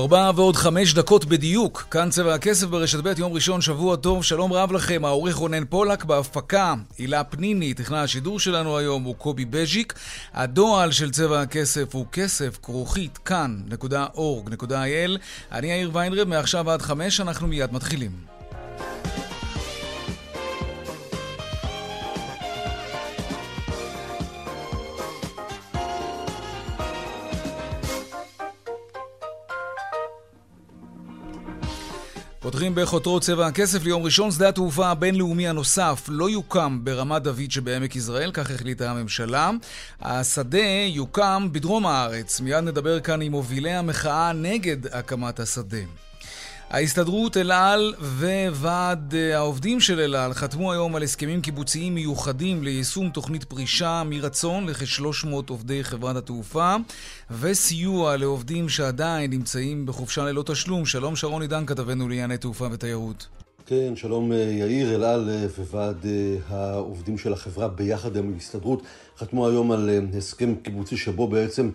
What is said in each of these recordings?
ארבע ועוד חמש דקות בדיוק, כאן צבע הכסף ברשת ב', יום ראשון, שבוע טוב, שלום רב לכם, העורך רונן פולק בהפקה, הילה פניני, תכנן השידור שלנו היום הוא קובי בז'יק, הדועל של צבע הכסף הוא כסף כרוכית כאן.org.il, אני יאיר ויינרב, מעכשיו עד חמש, אנחנו מיד מתחילים. פותחים בחותרות צבע הכסף ליום ראשון. שדה התעופה הבינלאומי הנוסף לא יוקם ברמת דוד שבעמק יזרעאל, כך החליטה הממשלה. השדה יוקם בדרום הארץ. מיד נדבר כאן עם מובילי המחאה נגד הקמת השדה. ההסתדרות אל על וועד אה, העובדים של אל על חתמו היום על הסכמים קיבוציים מיוחדים ליישום תוכנית פרישה מרצון לכ-300 עובדי חברת התעופה וסיוע לעובדים שעדיין נמצאים בחופשה ללא תשלום. שלום שרון עידן, כתבנו לענייני תעופה ותיירות. כן, שלום אה, יאיר, אל על אה, וועד העובדים של החברה ביחד עם ההסתדרות. חתמו היום על הסכם קיבוצי שבו בעצם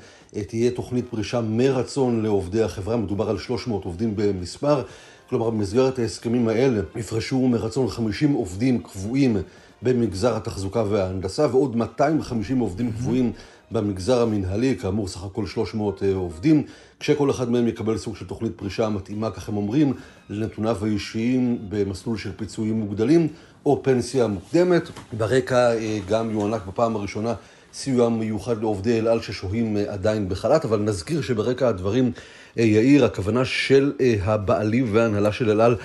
תהיה תוכנית פרישה מרצון לעובדי החברה, מדובר על 300 עובדים במספר, כלומר במסגרת ההסכמים האלה יפרשו מרצון 50 עובדים קבועים במגזר התחזוקה וההנדסה ועוד 250 עובדים קבועים במגזר המנהלי, כאמור סך הכל 300 אה, עובדים, כשכל אחד מהם יקבל סוג של תוכנית פרישה מתאימה, כך הם אומרים, לנתוניו האישיים במסלול של פיצויים מוגדלים או פנסיה מוקדמת. ברקע אה, גם יוענק בפעם הראשונה סיוע מיוחד לעובדי אל על ששוהים אה, עדיין בחל"ת, אבל נזכיר שברקע הדברים, יאיר, הכוונה של הבעלים וההנהלה של אל על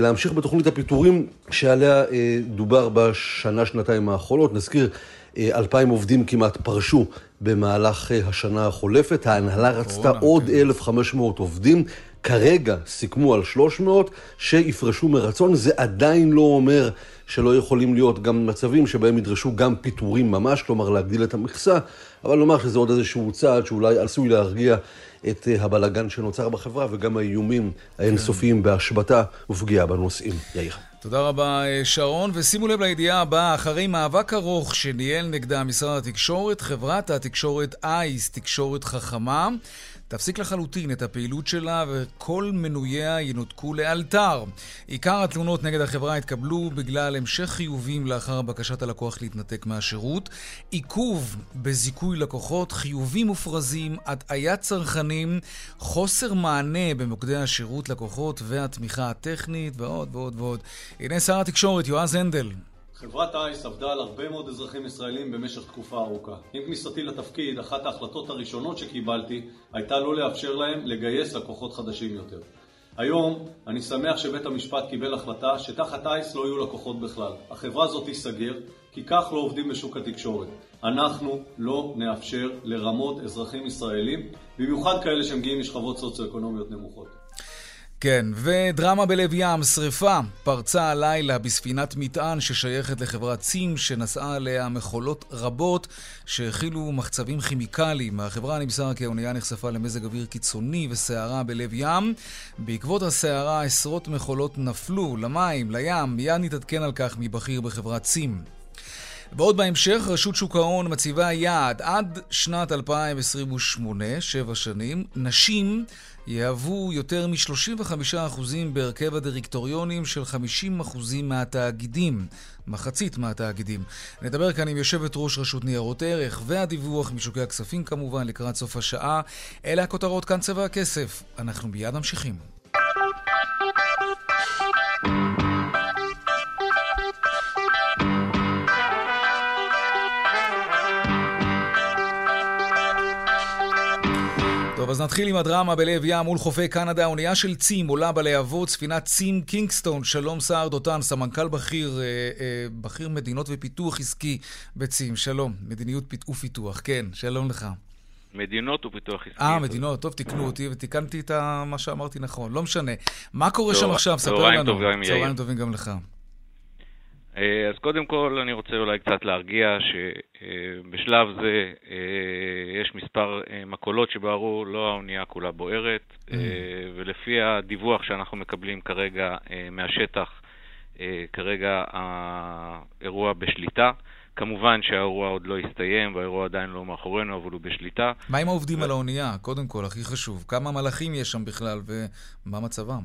להמשיך בתוכנית הפיטורים שעליה דובר בשנה-שנתיים האחרונות. נזכיר, אלפיים עובדים כמעט פרשו במהלך השנה החולפת, ההנהלה רצתה עוד 1,500 עובדים. כרגע סיכמו על 300 שיפרשו מרצון, זה עדיין לא אומר שלא יכולים להיות גם מצבים שבהם ידרשו גם פיטורים ממש, כלומר להגדיל את המכסה, אבל נאמר שזה עוד איזשהו צעד שאולי עשוי להרגיע את אה, הבלגן שנוצר בחברה וגם האיומים האינסופיים בהשבתה ופגיעה בנושאים. יאיר. תודה רבה, אה, שרון. ושימו לב לידיעה הבאה, אחרי מאבק ארוך שניהל נגדה משרד התקשורת, חברת התקשורת אייס, תקשורת חכמה, תפסיק לחלוטין את הפעילות שלה וכל מנוייה ינותקו לאלתר. עיקר התלונות נגד החברה התקבלו בגלל המשך חיובים לאחר בקשת הלקוח להתנתק מהשירות, עיכוב בזיכוי לקוחות, חיובים מופרזים, הטעיית צרכנים, חוסר מענה במוקדי השירות לקוחות והתמיכה הטכנית ועוד ועוד ועוד. הנה שר התקשורת יועז הנדל. חברת אייס עבדה על הרבה מאוד אזרחים ישראלים במשך תקופה ארוכה. עם כניסתי לתפקיד, אחת ההחלטות הראשונות שקיבלתי הייתה לא לאפשר להם לגייס לקוחות חדשים יותר. היום אני שמח שבית המשפט קיבל החלטה שתחת אייס לא יהיו לקוחות בכלל. החברה הזאת תיסגר, כי כך לא עובדים בשוק התקשורת. אנחנו לא נאפשר לרמות אזרחים ישראלים, במיוחד כאלה שמגיעים משכבות סוציו-אקונומיות נמוכות. כן, ודרמה בלב ים, שריפה פרצה הלילה בספינת מטען ששייכת לחברת צים, שנשאה עליה מכולות רבות שהכילו מחצבים כימיקליים. מהחברה נמסר כי האונייה נחשפה למזג אוויר קיצוני וסערה בלב ים. בעקבות הסערה עשרות מכולות נפלו למים, לים, מיד נתעדכן על כך מבכיר בחברת צים. ועוד בהמשך, רשות שוק ההון מציבה יעד עד שנת 2028, שבע שנים, נשים יהוו יותר מ-35% בהרכב הדירקטוריונים של 50% מהתאגידים, מחצית מהתאגידים. נדבר כאן עם יושבת ראש רשות ניירות ערך והדיווח משוקי הכספים כמובן לקראת סוף השעה. אלה הכותרות כאן צבע הכסף. אנחנו מיד ממשיכים. טוב, אז נתחיל עם הדרמה בלב ים מול חופי קנדה. האונייה של צים עולה בלהבות, ספינת צים קינגסטון. שלום סער דותן, סמנכ"ל בכיר, אה, אה, בכיר מדינות ופיתוח עסקי בצים. שלום, מדיניות ופיתוח. כן, שלום לך. מדינות ופיתוח עסקי. אה, מדינות, טוב, תיקנו אותי ותיקנתי את מה שאמרתי נכון. לא משנה. מה קורה שם עכשיו? ספר לנו. צהריים טובים, יאיר. צהריים טובים גם לך. אה, אז קודם כל אני רוצה אולי קצת להרגיע שבשלב זה אה, יש מספר אה, מקולות שבערו, לא האונייה כולה בוערת, mm. ולפי הדיווח שאנחנו מקבלים כרגע מהשטח, כרגע האירוע בשליטה. כמובן שהאירוע עוד לא הסתיים, והאירוע עדיין לא מאחורינו, אבל הוא בשליטה. מה עם העובדים ו... על האונייה? קודם כל, הכי חשוב. כמה מלאכים יש שם בכלל, ומה מצבם?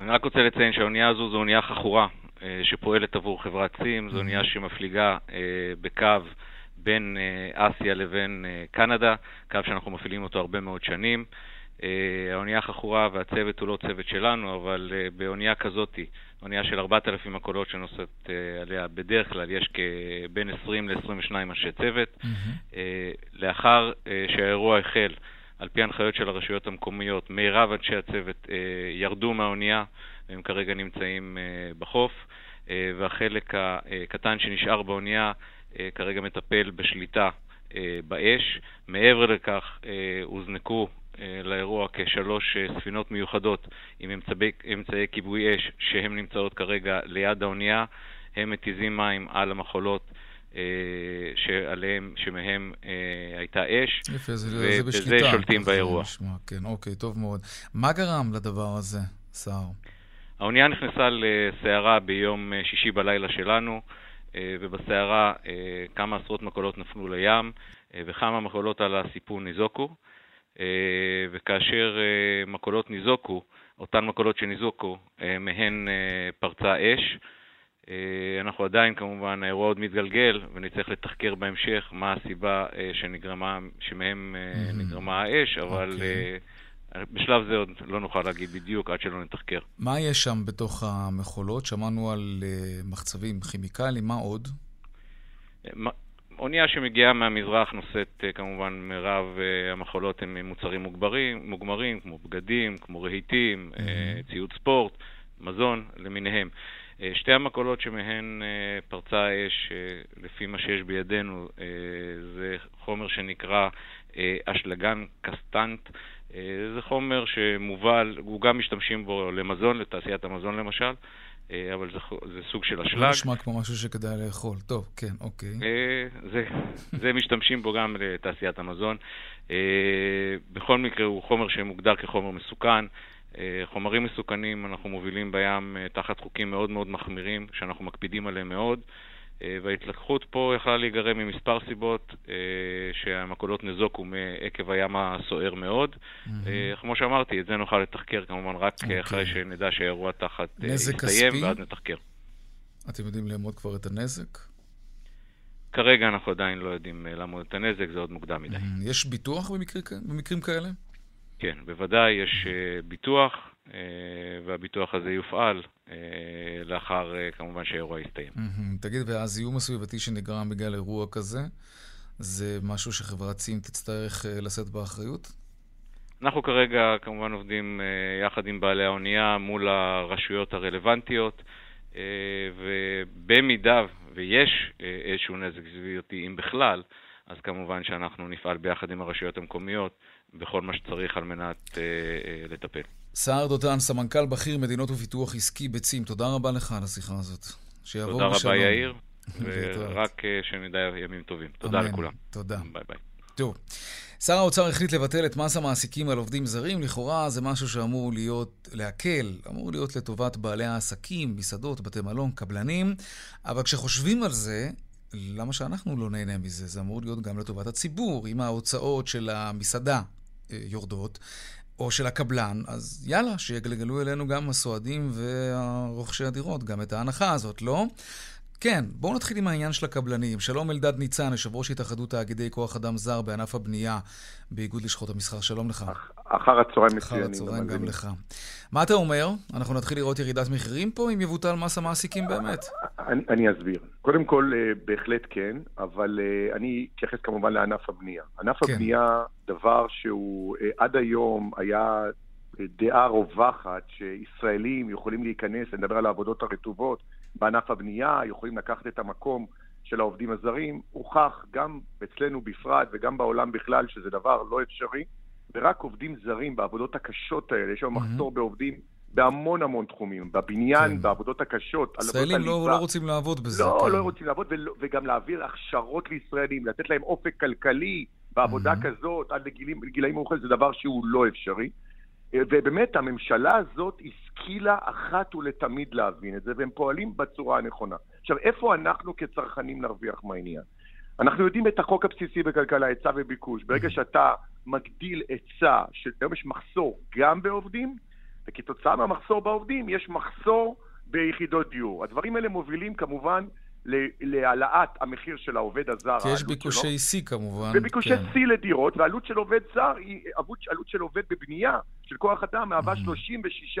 אני רק רוצה לציין שהאונייה הזו זו אונייה חכורה. אה, שפועלת עבור חברת סים, זו אונייה שמפליגה אה, בקו בין אה, אסיה לבין קנדה, קו שאנחנו מפעילים אותו הרבה מאוד שנים. האונייה חכורה והצוות הוא לא צוות שלנו, אבל באונייה כזאתי, אונייה של 4,000 מקולות שנוסעת עליה, בדרך כלל יש בין 20 ל-22 אנשי צוות. Mm-hmm. לאחר שהאירוע החל, על פי הנחיות של הרשויות המקומיות, מירב אנשי הצוות ירדו מהאונייה. והם כרגע נמצאים אה, בחוף, אה, והחלק הקטן שנשאר באונייה אה, כרגע מטפל בשליטה באש. מעבר לכך, הוזנקו לאירוע כשלוש ספינות מיוחדות עם אמצעי, אמצעי כיבוי אש שהן נמצאות כרגע ליד האונייה. הם מתיזים מים על המחולות שעליהם, שמהם הייתה אש, יפה, זה, ובזה זה שולטים באירוע. נשמע, כן, אוקיי, טוב מאוד. מה גרם לדבר הזה, סער? האונייה נכנסה לסערה ביום אה, שישי בלילה שלנו, אה, ובסערה אה, כמה עשרות מקולות נפלו לים, וכמה מקולות על הסיפון ניזוקו. וכאשר מקולות ניזוקו, אותן מקולות שניזוקו, מהן פרצה אש. אנחנו עדיין, כמובן, האירוע עוד מתגלגל, ונצטרך לתחקר בהמשך מה הסיבה שנגרמה, שמהם נגרמה האש, אבל... Okay. אוקיי. בשלב זה עוד לא נוכל להגיד בדיוק עד שלא נתחקר. מה יש שם בתוך המכולות? שמענו על uh, מחצבים כימיקליים, מה עוד? אונייה שמגיעה מהמזרח נושאת uh, כמובן מירב uh, המכולות הם מוצרים מוגברים, מוגמרים, כמו בגדים, כמו רהיטים, mm-hmm. uh, ציוד ספורט, מזון למיניהם. Uh, שתי המכולות שמהן uh, פרצה האש, uh, לפי מה שיש בידינו, זה חומר שנקרא אשלגן קסטנט. אה, זה חומר שמובל, הוא גם משתמשים בו למזון, לתעשיית המזון למשל, אה, אבל זה, זה סוג של אשלג. לא נשמע כמו משהו שכדאי לאכול. טוב, כן, אוקיי. אה, זה, זה משתמשים בו גם לתעשיית המזון. בכל מקרה הוא חומר שמוגדר כחומר מסוכן. חומרים מסוכנים אנחנו מובילים בים תחת חוקים מאוד מאוד מחמירים, שאנחנו מקפידים עליהם מאוד. אה, וההתלקחות פה יכלה להיגרם ממספר סיבות, אה, שהמקולות נזוקו מעקב הים הסוער מאוד. Mm-hmm. כמו שאמרתי, את זה נוכל לתחקר כמובן רק okay. אוקיי. אחרי שנדע שהאירוע תחת יסתיים, ואז נתחקר. אתם יודעים לאמוד כבר את הנזק? כרגע אנחנו עדיין לא יודעים לאמוד את הנזק, זה עוד מוקדם מדי. Mm-hmm. יש ביטוח במקרים, במקרים כאלה? כן, בוודאי יש ביטוח, והביטוח הזה יופעל אה, לאחר, אה, כמובן, שהאירוע יסתיים. תגיד, והזיהום הסביבתי שנגרם בגלל אירוע כזה, זה משהו שחברת סים תצטרך אה, לשאת באחריות? אנחנו כרגע כמובן עובדים יחד עם בעלי האונייה מול הרשויות הרלוונטיות, ובמידה ויש איזשהו נזק סביבתי, אם בכלל, אז כמובן שאנחנו נפעל ביחד עם הרשויות המקומיות בכל מה שצריך על מנת לטפל. סער דותן, סמנכ"ל בכיר מדינות ופיתוח עסקי בצים, תודה רבה לך על השיחה הזאת. שיעבור בשלום. תודה רבה, יאיר, ורק אה, שנדע ימים טובים. תודה אמן. לכולם. תודה. ביי ביי. טוב, שר האוצר החליט לבטל את מס המעסיקים על עובדים זרים. לכאורה זה משהו שאמור להיות, להקל, אמור להיות לטובת בעלי העסקים, מסעדות, בתי מלון, קבלנים, אבל כשחושבים על זה, למה שאנחנו לא נהנה מזה? זה אמור להיות גם לטובת הציבור. אם ההוצאות של המסעדה אה, יורדות, או של הקבלן, אז יאללה, שיגלגלו אלינו גם הסועדים ורוכשי הדירות, גם את ההנחה הזאת, לא? כן, בואו נתחיל עם העניין של הקבלנים. שלום אלדד ניצן, יושב ראש התאחדות תאגידי כוח אדם זר בענף הבנייה באיגוד לשכות המסחר. שלום לך. אחר הצהריים מצוינים. אחר הצהריים גם לך. מה אתה אומר? אנחנו נתחיל לראות ירידת מחירים פה אם יבוטל מס המעסיקים באמת? אני, אני אסביר. קודם כל, אה, בהחלט כן, אבל אה, אני אתייחס כמובן לענף הבנייה. ענף כן. הבנייה, דבר שהוא אה, עד היום היה דעה רווחת שישראלים יכולים להיכנס, אני מדבר על העבודות הרטובות בענף הבנייה, יכולים לקחת את המקום של העובדים הזרים, הוכח גם אצלנו בפרט וגם בעולם בכלל שזה דבר לא אפשרי, ורק עובדים זרים בעבודות הקשות האלה, יש היום mm-hmm. מחסור בעובדים בהמון המון תחומים, בבניין, כן. בעבודות הקשות. ישראלים לא, לא רוצים לעבוד בזה. לא, כן. לא רוצים לעבוד, ולא, וגם להעביר הכשרות לישראלים, לתת להם אופק כלכלי בעבודה mm-hmm. כזאת עד לגילאים מאוחרים, זה דבר שהוא לא אפשרי. ובאמת, הממשלה הזאת השכילה אחת ולתמיד להבין את זה, והם פועלים בצורה הנכונה. עכשיו, איפה אנחנו כצרכנים נרוויח מהעניין? אנחנו יודעים את החוק הבסיסי בכלכלה, היצע וביקוש. ברגע שאתה מגדיל היצע, שהיום יש מחסור גם בעובדים, וכתוצאה מהמחסור בעובדים יש מחסור ביחידות דיור. הדברים האלה מובילים כמובן להעלאת המחיר של העובד הזר. כי יש ביקושי שיא כמובן. וביקושי כן. שיא לדירות, ועלות של עובד זר היא עלות של עובד בבנייה, של כוח אדם, מהווה 36%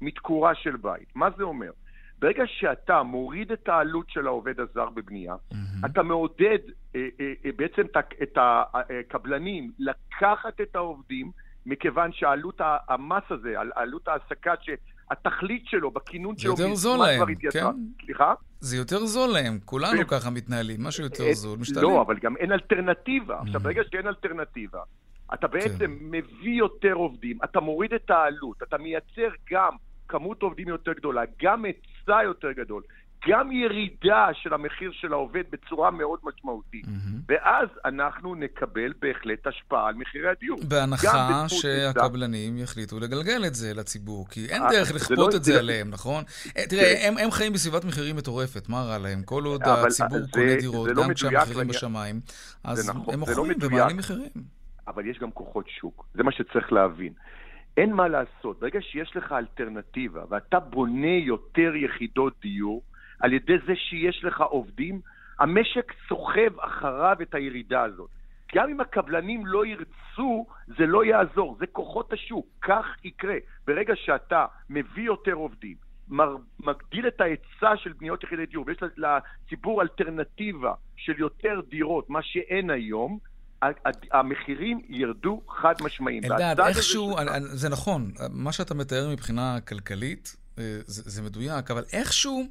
מתקורה של בית. מה זה אומר? ברגע שאתה מוריד את העלות של העובד הזר בבנייה, mm-hmm. אתה מעודד אה, אה, אה, בעצם את הקבלנים לקחת את העובדים, מכיוון שעלות המס הזה, עלות ההעסקה, שהתכלית שלו, בכינון שלו, זה יותר זול להם, כן? סליחה? זה יותר זול להם, כולנו. ככה מתנהלים, משהו יותר זול, משתלם. לא, אבל גם אין אלטרנטיבה. עכשיו, ברגע שאין אלטרנטיבה, אתה בעצם כן. מביא יותר עובדים, אתה מוריד את העלות, אתה מייצר גם כמות עובדים יותר גדולה, גם היצע יותר גדול, גם ירידה של המחיר של העובד בצורה מאוד משמעותית. Mm-hmm. ואז אנחנו נקבל בהחלט השפעה על מחירי הדיור. בהנחה שהקבלנים יחליטו לגלגל את זה לציבור, כי אין אה, דרך לכפות לא את זה עליהם, נכון? אה, תראה, כן. הם, הם חיים בסביבת מחירים מטורפת, מה רע להם? כל עוד הציבור קונה דירות, לא גם כשהמחירים בשמיים, אז נכון, הם לא מוכרים ומעלים מחירים. אבל יש גם כוחות שוק, זה מה שצריך להבין. אין מה לעשות, ברגע שיש לך אלטרנטיבה ואתה בונה יותר יחידות דיור, על ידי זה שיש לך עובדים, המשק סוחב אחריו את הירידה הזאת. גם אם הקבלנים לא ירצו, זה לא יעזור, זה כוחות השוק, כך יקרה. ברגע שאתה מביא יותר עובדים, מגדיל את ההיצע של בניות יחידי דיור, ויש לציבור אלטרנטיבה של יותר דירות, מה שאין היום, המחירים ירדו חד משמעיים. אלדד, איכשהו, ש... זה נכון, מה שאתה מתאר מבחינה כלכלית, אה, זה, זה מדויק, אבל איכשהו...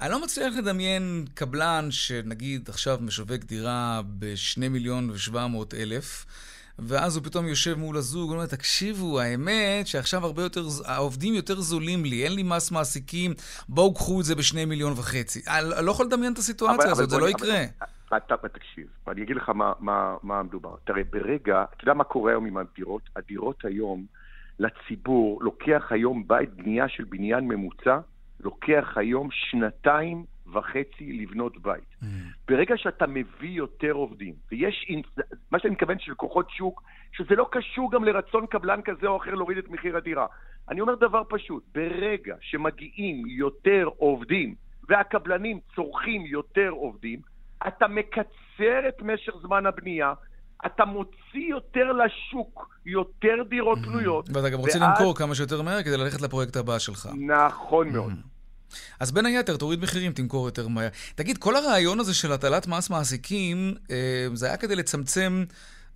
אני לא מצליח לדמיין קבלן שנגיד עכשיו משווק דירה ב-2 מיליון ו-700 אלף, ואז הוא פתאום יושב מול הזוג, ואומר, תקשיבו, האמת שעכשיו הרבה יותר, העובדים יותר זולים לי, אין לי מס מעסיקים, בואו קחו את זה ב-2 מיליון וחצי. אני לא יכול לדמיין את הסיטואציה אבל, הזאת, אבל זה לא יקרה. אתה, תקשיב, אני אגיד לך מה, מה, מה מדובר. תראה, ברגע, אתה יודע מה קורה היום עם הדירות? הדירות היום, לציבור, לוקח היום בית, בנייה של בניין ממוצע, לוקח היום שנתיים וחצי לבנות בית. Mm. ברגע שאתה מביא יותר עובדים, ויש, מה שאני מתכוון של כוחות שוק, שזה לא קשור גם לרצון קבלן כזה או אחר להוריד את מחיר הדירה. אני אומר דבר פשוט, ברגע שמגיעים יותר עובדים והקבלנים צורכים יותר עובדים, אתה מקצר את משך זמן הבנייה, אתה מוציא יותר לשוק, יותר דירות פנויות. ואתה גם רוצה למכור כמה שיותר מהר כדי ללכת לפרויקט הבא שלך. נכון מאוד. אז בין היתר, תוריד מחירים, תמכור יותר מהר. תגיד, כל הרעיון הזה של הטלת מס מעסיקים, אה, זה היה כדי לצמצם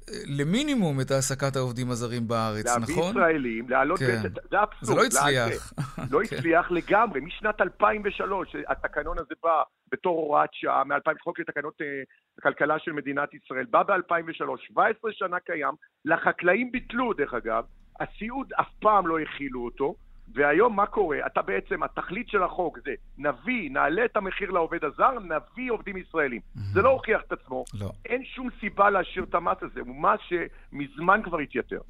אה, למינימום את העסקת העובדים הזרים בארץ, נכון? להביא ישראלים, להעלות... כן. זה אבסורד. זה לא הצליח. לא כן. הצליח לגמרי. משנת 2003, התקנון הזה בא בתור הוראת שעה, מ-2000, חוק לתקנות הכלכלה של מדינת ישראל, בא ב-2003, 17 שנה קיים, לחקלאים ביטלו, דרך אגב, הסיעוד אף פעם לא הכילו אותו, והיום מה קורה? אתה בעצם, התכלית של החוק זה נביא, נעלה את המחיר לעובד הזר, נביא עובדים ישראלים. Mm-hmm. זה לא הוכיח את עצמו. לא. אין שום סיבה להשאיר את המס הזה, הוא מס שמזמן כבר התייתר.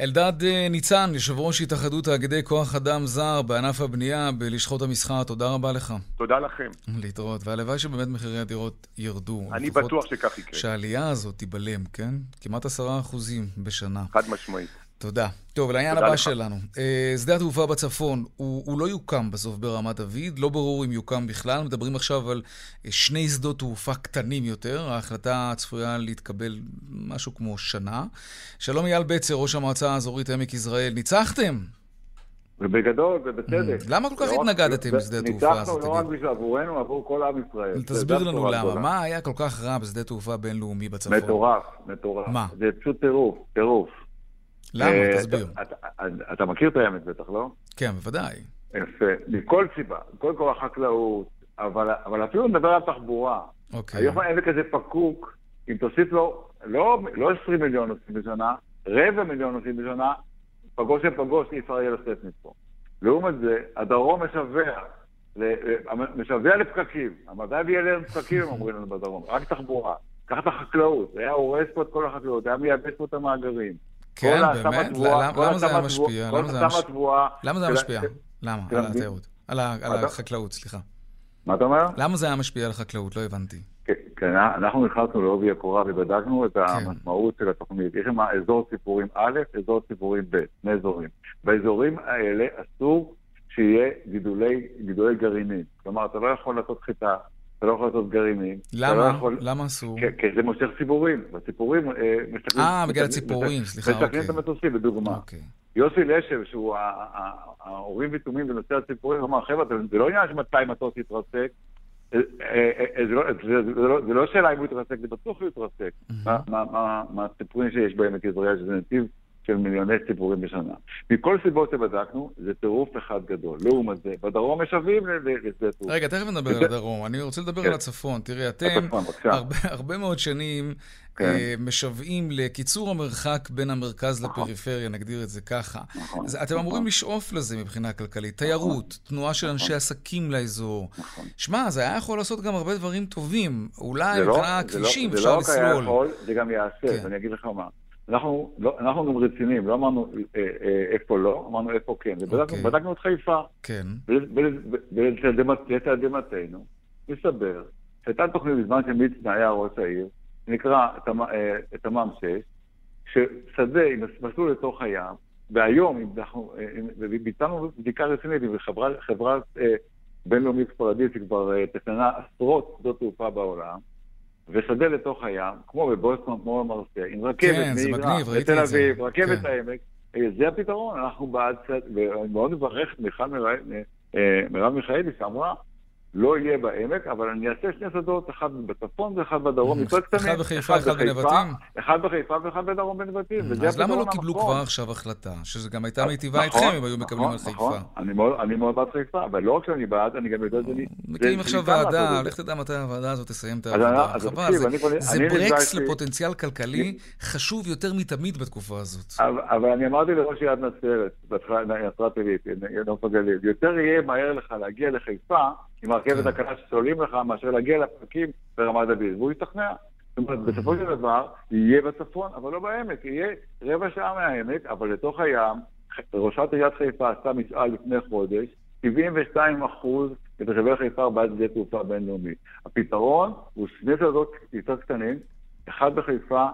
אלדד אה, ניצן, יושב ראש התאחדות תאגידי כוח אדם זר בענף הבנייה בלשכות המסחר, תודה רבה לך. תודה לכם. להתראות, והלוואי שבאמת מחירי הדירות ירדו. אני בטוח שכך יקרה. שהעלייה הזאת תיבלם, כן? כמעט עשרה אחוזים בשנה. חד משמעית. תודה. טוב, לעניין הבא לך. שלנו. Uh, שדה התעופה בצפון, הוא, הוא לא יוקם בסוף ברמת דוד, לא ברור אם יוקם בכלל. מדברים עכשיו על uh, שני שדות תעופה קטנים יותר. ההחלטה צפויה להתקבל משהו כמו שנה. שלום אייל בצר, ראש המועצה האזורית עמק יזרעאל. ניצחתם! ובגדול ובצדק. Mm. למה כל כך התנגדתם לשדה תעופה? ניצחנו לא רק בשביל עבורנו, עבור כל עם ישראל. תסביר לנו למה. מה היה כל כך רע בשדה תעופה בינלאומי בצפון? מטורף, מטורף. מה? זה פשוט טירוף, טירוף. למה? אה, תסביר. אתה מכיר את האמת בטח, לא? כן, בוודאי. יפה. מכל סיבה. קודם כל החקלאות, אבל אפילו נדבר על תחבורה. אוקיי. היום העמק הזה פקוק, אם תוסיף לו לא 20 לא מיליון נוסעים בשנה, רבע מיליון נוסעים בשנה, פגוש לפגוש אי אפשר יהיה לצאת מפה. לעומת זה, הדרום משווע, משווע לפקקים. המדע יהיה להם פקקים, הם אומרים לנו בדרום, רק תחבורה. קח את החקלאות, היה הורס פה את כל החקלאות, היה מייבש פה את המאגרים. כן, באמת? למה זה היה משפיע? למה זה היה משפיע? למה? על התיירות. על החקלאות, סליחה. מה אתה אומר? למה זה היה משפיע על החקלאות? לא הבנתי. כן, כן אנחנו נכנסנו לעובי הקורה ובדקנו את כן. המשמעות של התוכנית. יש שם אזור ציפורים א', אזור ציפורים ב', שני אזורים. באזורים האלה אסור שיהיה גידולי, גידולי גרעינים. כלומר, אתה לא יכול לעשות חיטה, אתה לא יכול לעשות גרעינים. למה? לא יכול... למה אסור? כי, כי זה מושך ציפורים. בציפורים אה, מסתכלים... אה, בגלל הציפורים, סליחה, אוקיי. מסתכלים את המטוסים, לדוגמה. אוקיי. יוסי לשב, שהוא ההורים ותומים בנושא הציפורים, אמר, חבר'ה, זה לא עניין שמתי מטוס יתרסק, אה, אה, לא, לא, זה לא שאלה אם הוא יתרסק, זה בטוח הוא יתרסק. מה הסיפורים שיש בעמק יזרעאל, שזה נתיב של מיליוני ציפורים בשנה. מכל סיבות שבדקנו, זה טירוף אחד גדול. לעומת זה, בדרום משווים לשדה תעופה. רגע, תכף נדבר על הדרום. אני רוצה לדבר כן. על הצפון. תראה, אתם הרבה מאוד שנים כן. אה, משוועים לקיצור המרחק בין המרכז נכון. לפריפריה, נגדיר את זה ככה. נכון. אתם נכון. אמורים לשאוף לזה מבחינה כלכלית. תיירות, תנועה של אנשי עסקים לאזור. שמע, זה היה יכול לעשות גם הרבה דברים טובים. אולי לא- מבחינה לא- כבישים אפשר לסלול. זה לא רק היה יכול, זה גם יעשה, כן. ואני אגיד לך מה. אנחנו, לא, אנחנו גם רציניים, לא אמרנו אה, אה, איפה לא, אמרנו איפה כן. ובדקנו אוקיי. בדקנו את חיפה. כן. ולתדהמתנו, מסתבר שהייתה תוכנית בזמן שמצנע היה ראש העיר, נקרא תמ"מ 6, ששדה עם מסלול לתוך הים, והיום, אם אנחנו, ביצענו בדיקה רצינית עם חברה, חברה אה, בינלאומית ספרדית שכבר אה, תכננה עשרות שדות תעופה בעולם, ושדה לתוך הים, כמו בבוסטון, כמו במרסיה, עם רכבת כן, מהירה, בתל אביב, רכבת כן. העמק, אה, זה הפתרון, אנחנו בעד, ואני מאוד מברך מיכל אה, מרב מיכאלי שאמרה, לא יהיה בעמק, אבל אני אעשה שני שדות, אחד בצפון ואחד בדרום, יותר קטנים. אחד בחיפה, אחד בנבטים? אחד בחיפה ואחד בדרום בנבטים. אז למה לא קיבלו כבר עכשיו החלטה? שזה גם הייתה מיטיבה איתכם אם היו מקבלים על חיפה. נכון, אני מאוד בעד חיפה, אבל לא רק שאני בעד, אני גם יודע שאני... מקימים עכשיו ועדה, לך תדע מתי הוועדה הזאת תסיים את העבודה. חבל, זה ברקס לפוטנציאל כלכלי חשוב יותר מתמיד בתקופה הזאת. אבל אני אמרתי לראש עיריית נצרת, נצרת עילית, יותר יהיה מהר לך להגיע לחיפה עם הרכבת כן. הקלה שסוללים לך, מאשר להגיע לפקקים ברמת דוד, והוא ישתכנע. זאת אומרת, בסופו של דבר, יהיה בצפון, אבל לא בעמק, יהיה רבע שעה מהעמק, אבל לתוך הים, ראשת עיריית חיפה עשתה משאל לפני חודש, 72 אחוז לתושבי חיפה בעד שדה תעופה בינלאומי. הפתרון הוא שני שדות יותר קטנים, אחד בחיפה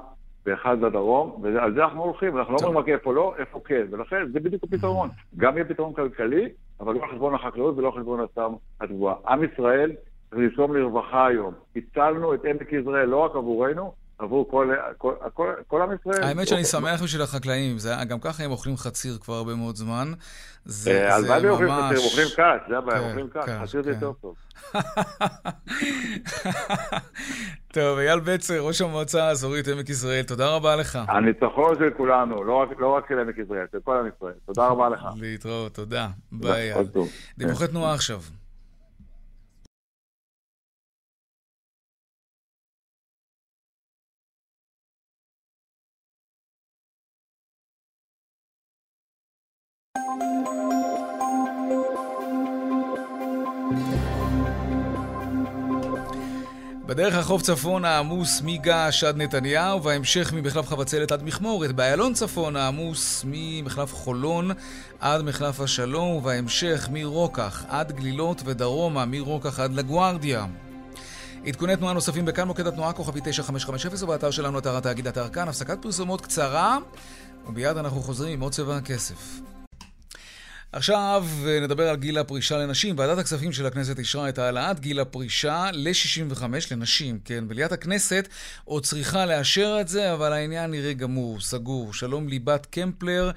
ואחד בדרום, ועל זה אנחנו הולכים, אנחנו לא אומרים רק איפה לא, איפה כן, ולכן זה בדיוק הפתרון. גם יהיה פתרון כלכלי, אבל לא על חשבון החקלאות ולא על חשבון הסתם התבואה. עם ישראל צריך לרשום לרווחה היום. הצלנו את עמק יזרעאל לא רק עבורנו, עבור כל, כל, כל, כל עם ישראל. האמת שאני שמח בשביל החקלאים, זה, גם ככה הם אוכלים חציר כבר הרבה מאוד זמן. זה, אה, זה ממש... הלוואי אוכלים חציר, הם אוכלים קש, זה הבעיה, הם אוכלים קש, חציר זה יותר טוב. טוב, אייל בצר, ראש המועצה האזורית עמק יזרעאל, תודה רבה לך. הניצחון של כולנו, לא רק, לא רק של עמק יזרעאל, של כל עם ישראל. תודה רבה לך. להתראות, תודה. ביי, אייל. דיווחי תנועה עכשיו. בדרך החוף צפון העמוס מגעש עד נתניהו, וההמשך ממחלף חבצלת עד מכמורת. באיילון צפון העמוס ממחלף חולון עד מחלף השלום, ובהמשך מרוקח עד גלילות ודרומה, מרוקח עד לגוארדיה. עדכוני תנועה נוספים בכאן מוקד התנועה כוכבי 9550 ובאתר שלנו אתר התאגיד אתר כאן. הפסקת פרסומות קצרה, ומיד אנחנו חוזרים עם עוד צבע הכסף. עכשיו אה, נדבר על גיל הפרישה לנשים. ועדת הכספים של הכנסת אישרה את העלאת גיל הפרישה ל-65 לנשים, כן. מליאת הכנסת עוד צריכה לאשר את זה, אבל העניין נראה גמור, סגור. שלום ליבת קמפלר,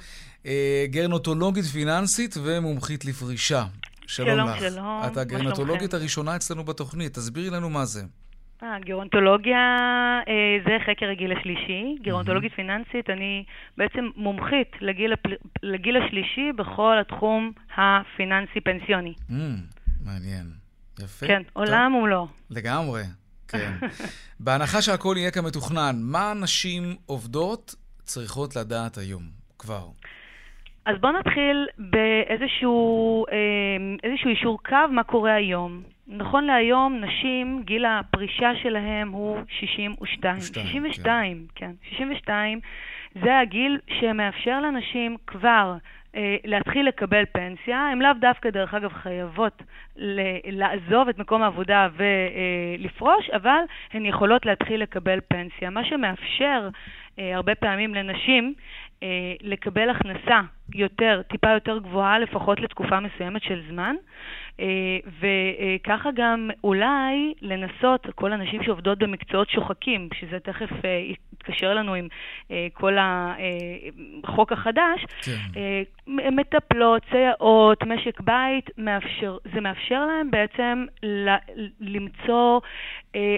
גרנוטולוגית פיננסית ומומחית לפרישה. שלום, שלום לך. שלום, את הגרנטולוגית? הראשונה אצלנו בתוכנית, תסבירי לנו מה זה. גרונטולוגיה אה, זה חקר הגיל השלישי. גרונטולוגית פיננסית, אני בעצם מומחית לגיל, הפל... לגיל השלישי בכל התחום הפיננסי-פנסיוני. Mm, מעניין. יפה. כן, טוב, עולם ומלואו. לגמרי, כן. בהנחה שהכל יהיה כמתוכנן, מה נשים עובדות צריכות לדעת היום, כבר? אז בואו נתחיל באיזשהו אה, איזשהו אישור קו מה קורה היום. נכון להיום, נשים, גיל הפרישה שלהם הוא 62. 62, 62, כן. 62 זה הגיל שמאפשר לנשים כבר אה, להתחיל לקבל פנסיה. הן לאו דווקא, דרך אגב, חייבות ל- לעזוב את מקום העבודה ולפרוש, אבל הן יכולות להתחיל לקבל פנסיה. מה שמאפשר אה, הרבה פעמים לנשים אה, לקבל הכנסה יותר, טיפה יותר גבוהה, לפחות לתקופה מסוימת של זמן. אה, וככה גם אולי לנסות, כל הנשים שעובדות במקצועות שוחקים, שזה תכף אה, יתקשר לנו עם אה, כל החוק החדש, כן. מטפלות, סייעות, משק בית, מאפשר, זה מאפשר להם בעצם ל, למצוא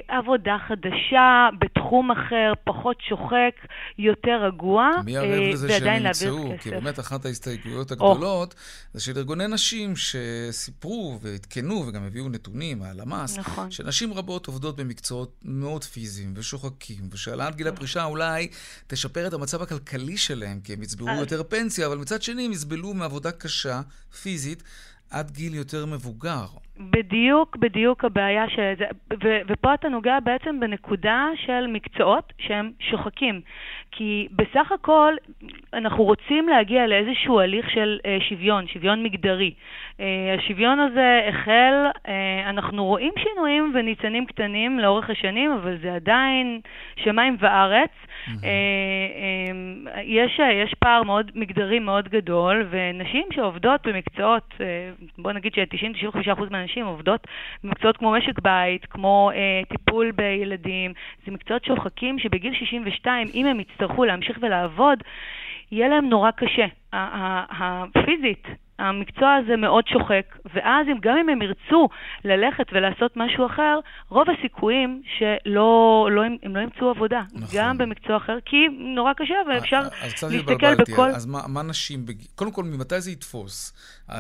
עבודה חדשה בתחום אחר, פחות שוחק, יותר רגוע, מי ערב לזה ועדיין שהם להעביר ימצאו? כי כסף. באמת אחת ההסתייגויות הגדולות זה של ארגוני נשים שסיפרו ועדכנו וגם הביאו נתונים מהלמ"ס, נכון. שנשים רבות עובדות במקצועות מאוד פיזיים ושוחקים, ושהעלאת גיל הפרישה אולי תשפר את המצב הכלכלי שלהם, כי הם יצברו יותר פנסיה, אבל מצד שני הם יסבלו מעבודה קשה, פיזית, עד גיל יותר מבוגר. בדיוק, בדיוק הבעיה זה, ו- ופה אתה נוגע בעצם בנקודה של מקצועות שהם שוחקים. כי בסך הכל אנחנו רוצים להגיע לאיזשהו הליך של אה, שוויון, שוויון מגדרי. אה, השוויון הזה החל, אה, אנחנו רואים שינויים וניצנים קטנים לאורך השנים, אבל זה עדיין שמיים וארץ. אה, אה, יש, יש פער מאוד מגדרי מאוד גדול, ונשים שעובדות במקצועות, אה, בוא נגיד ש-90-95% מהנשים עובדות במקצועות כמו משק בית, כמו אה, טיפול בילדים, זה מקצועות שוחקים שבגיל 62, אם הם יצטרכו להמשיך ולעבוד, יהיה להם נורא קשה. הפיזית, המקצוע הזה מאוד שוחק, ואז אם, גם אם הם ירצו ללכת ולעשות משהו אחר, רוב הסיכויים שלא לא, הם לא ימצאו עבודה, נכון. גם במקצוע אחר, כי נורא קשה ואפשר אז קצת להסתכל בכל... אז מה, מה נשים, בג... קודם כל, ממתי זה יתפוס?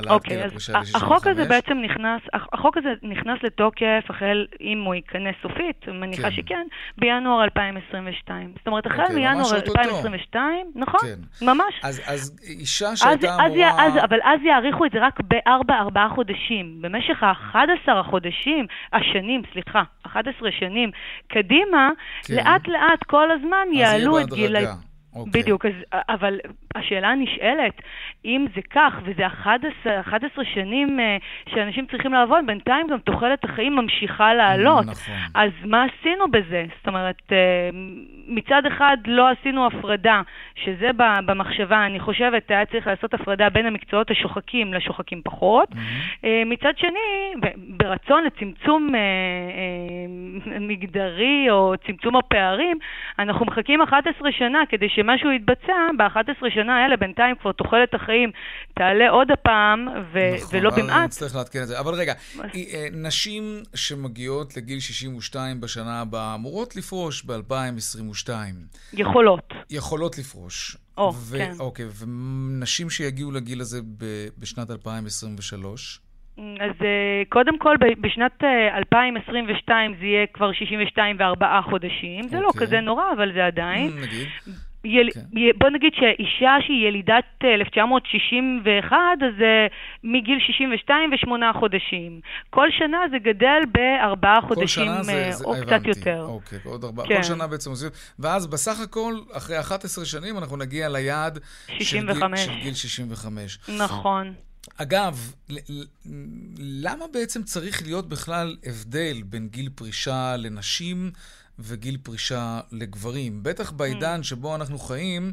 אוקיי, אז הפרישה ל-65? החוק הזה בעצם נכנס, החוק הזה נכנס לתוקף החל, אם הוא ייכנס סופית, מניחה כן. שכן, בינואר 2022. זאת אומרת, החל אוקיי, מינואר אוטוטו. 2022, נכון, כן. ממש. אז, אז אישה שהייתה אמורה... אז, אבל אז יאריכו את זה רק בארבע, ארבעה חודשים. במשך ה-11 החודשים, השנים, סליחה, 11 שנים קדימה, כן. לאט לאט כל הזמן אז יהיה יעלו את גיל... ה- בהדרגה. אוקיי. בדיוק, אז, אבל השאלה הנשאלת, אם זה כך, וזה 11, 11 שנים אה, שאנשים צריכים לעבוד, בינתיים גם תוחלת החיים ממשיכה לעלות. נכון. אז מה עשינו בזה? זאת אומרת, אה, מצד אחד לא עשינו הפרדה, שזה במחשבה, אני חושבת, היה צריך לעשות הפרדה בין המקצועות השוחקים לשוחקים פחות. אה, מצד שני, ברצון לצמצום אה, אה, מגדרי או צמצום הפערים, אנחנו מחכים 11 שנה כדי שמשהו יתבצע, ב-11 שנה האלה בינתיים כבר תוחלת החיים תעלה עוד הפעם, ו- נכון, ולא במעט. נצטרך לעדכן את זה. אבל רגע, מה? אה, נשים שמגיעות לגיל 62 בשנה הבאה אמורות לפרוש ב-2022. יכולות. יכולות לפרוש. או, ו- כן. אוקיי, ונשים שיגיעו לגיל הזה ב- בשנת 2023? אז אה, קודם כל, בשנת אה, 2022 זה יהיה כבר 62 וארבעה חודשים. זה לא אוקיי. כזה נורא, אבל זה עדיין. Mm, נגיד. יל... כן. בוא נגיד שאישה שהיא ילידת אה, 1961, אז זה מגיל 62 ושמונה חודשים. כל שנה זה גדל בארבעה חודשים זה, אה, זה או הבנתי. קצת יותר. אוקיי, עוד ארבעה. כן. כל שנה בעצם עושים. ואז בסך הכל, אחרי 11 שנים, אנחנו נגיע ליעד של גיל- 65. של גיל 65. נכון. אגב, למה בעצם צריך להיות בכלל הבדל בין גיל פרישה לנשים וגיל פרישה לגברים. בטח בעידן mm. שבו אנחנו חיים,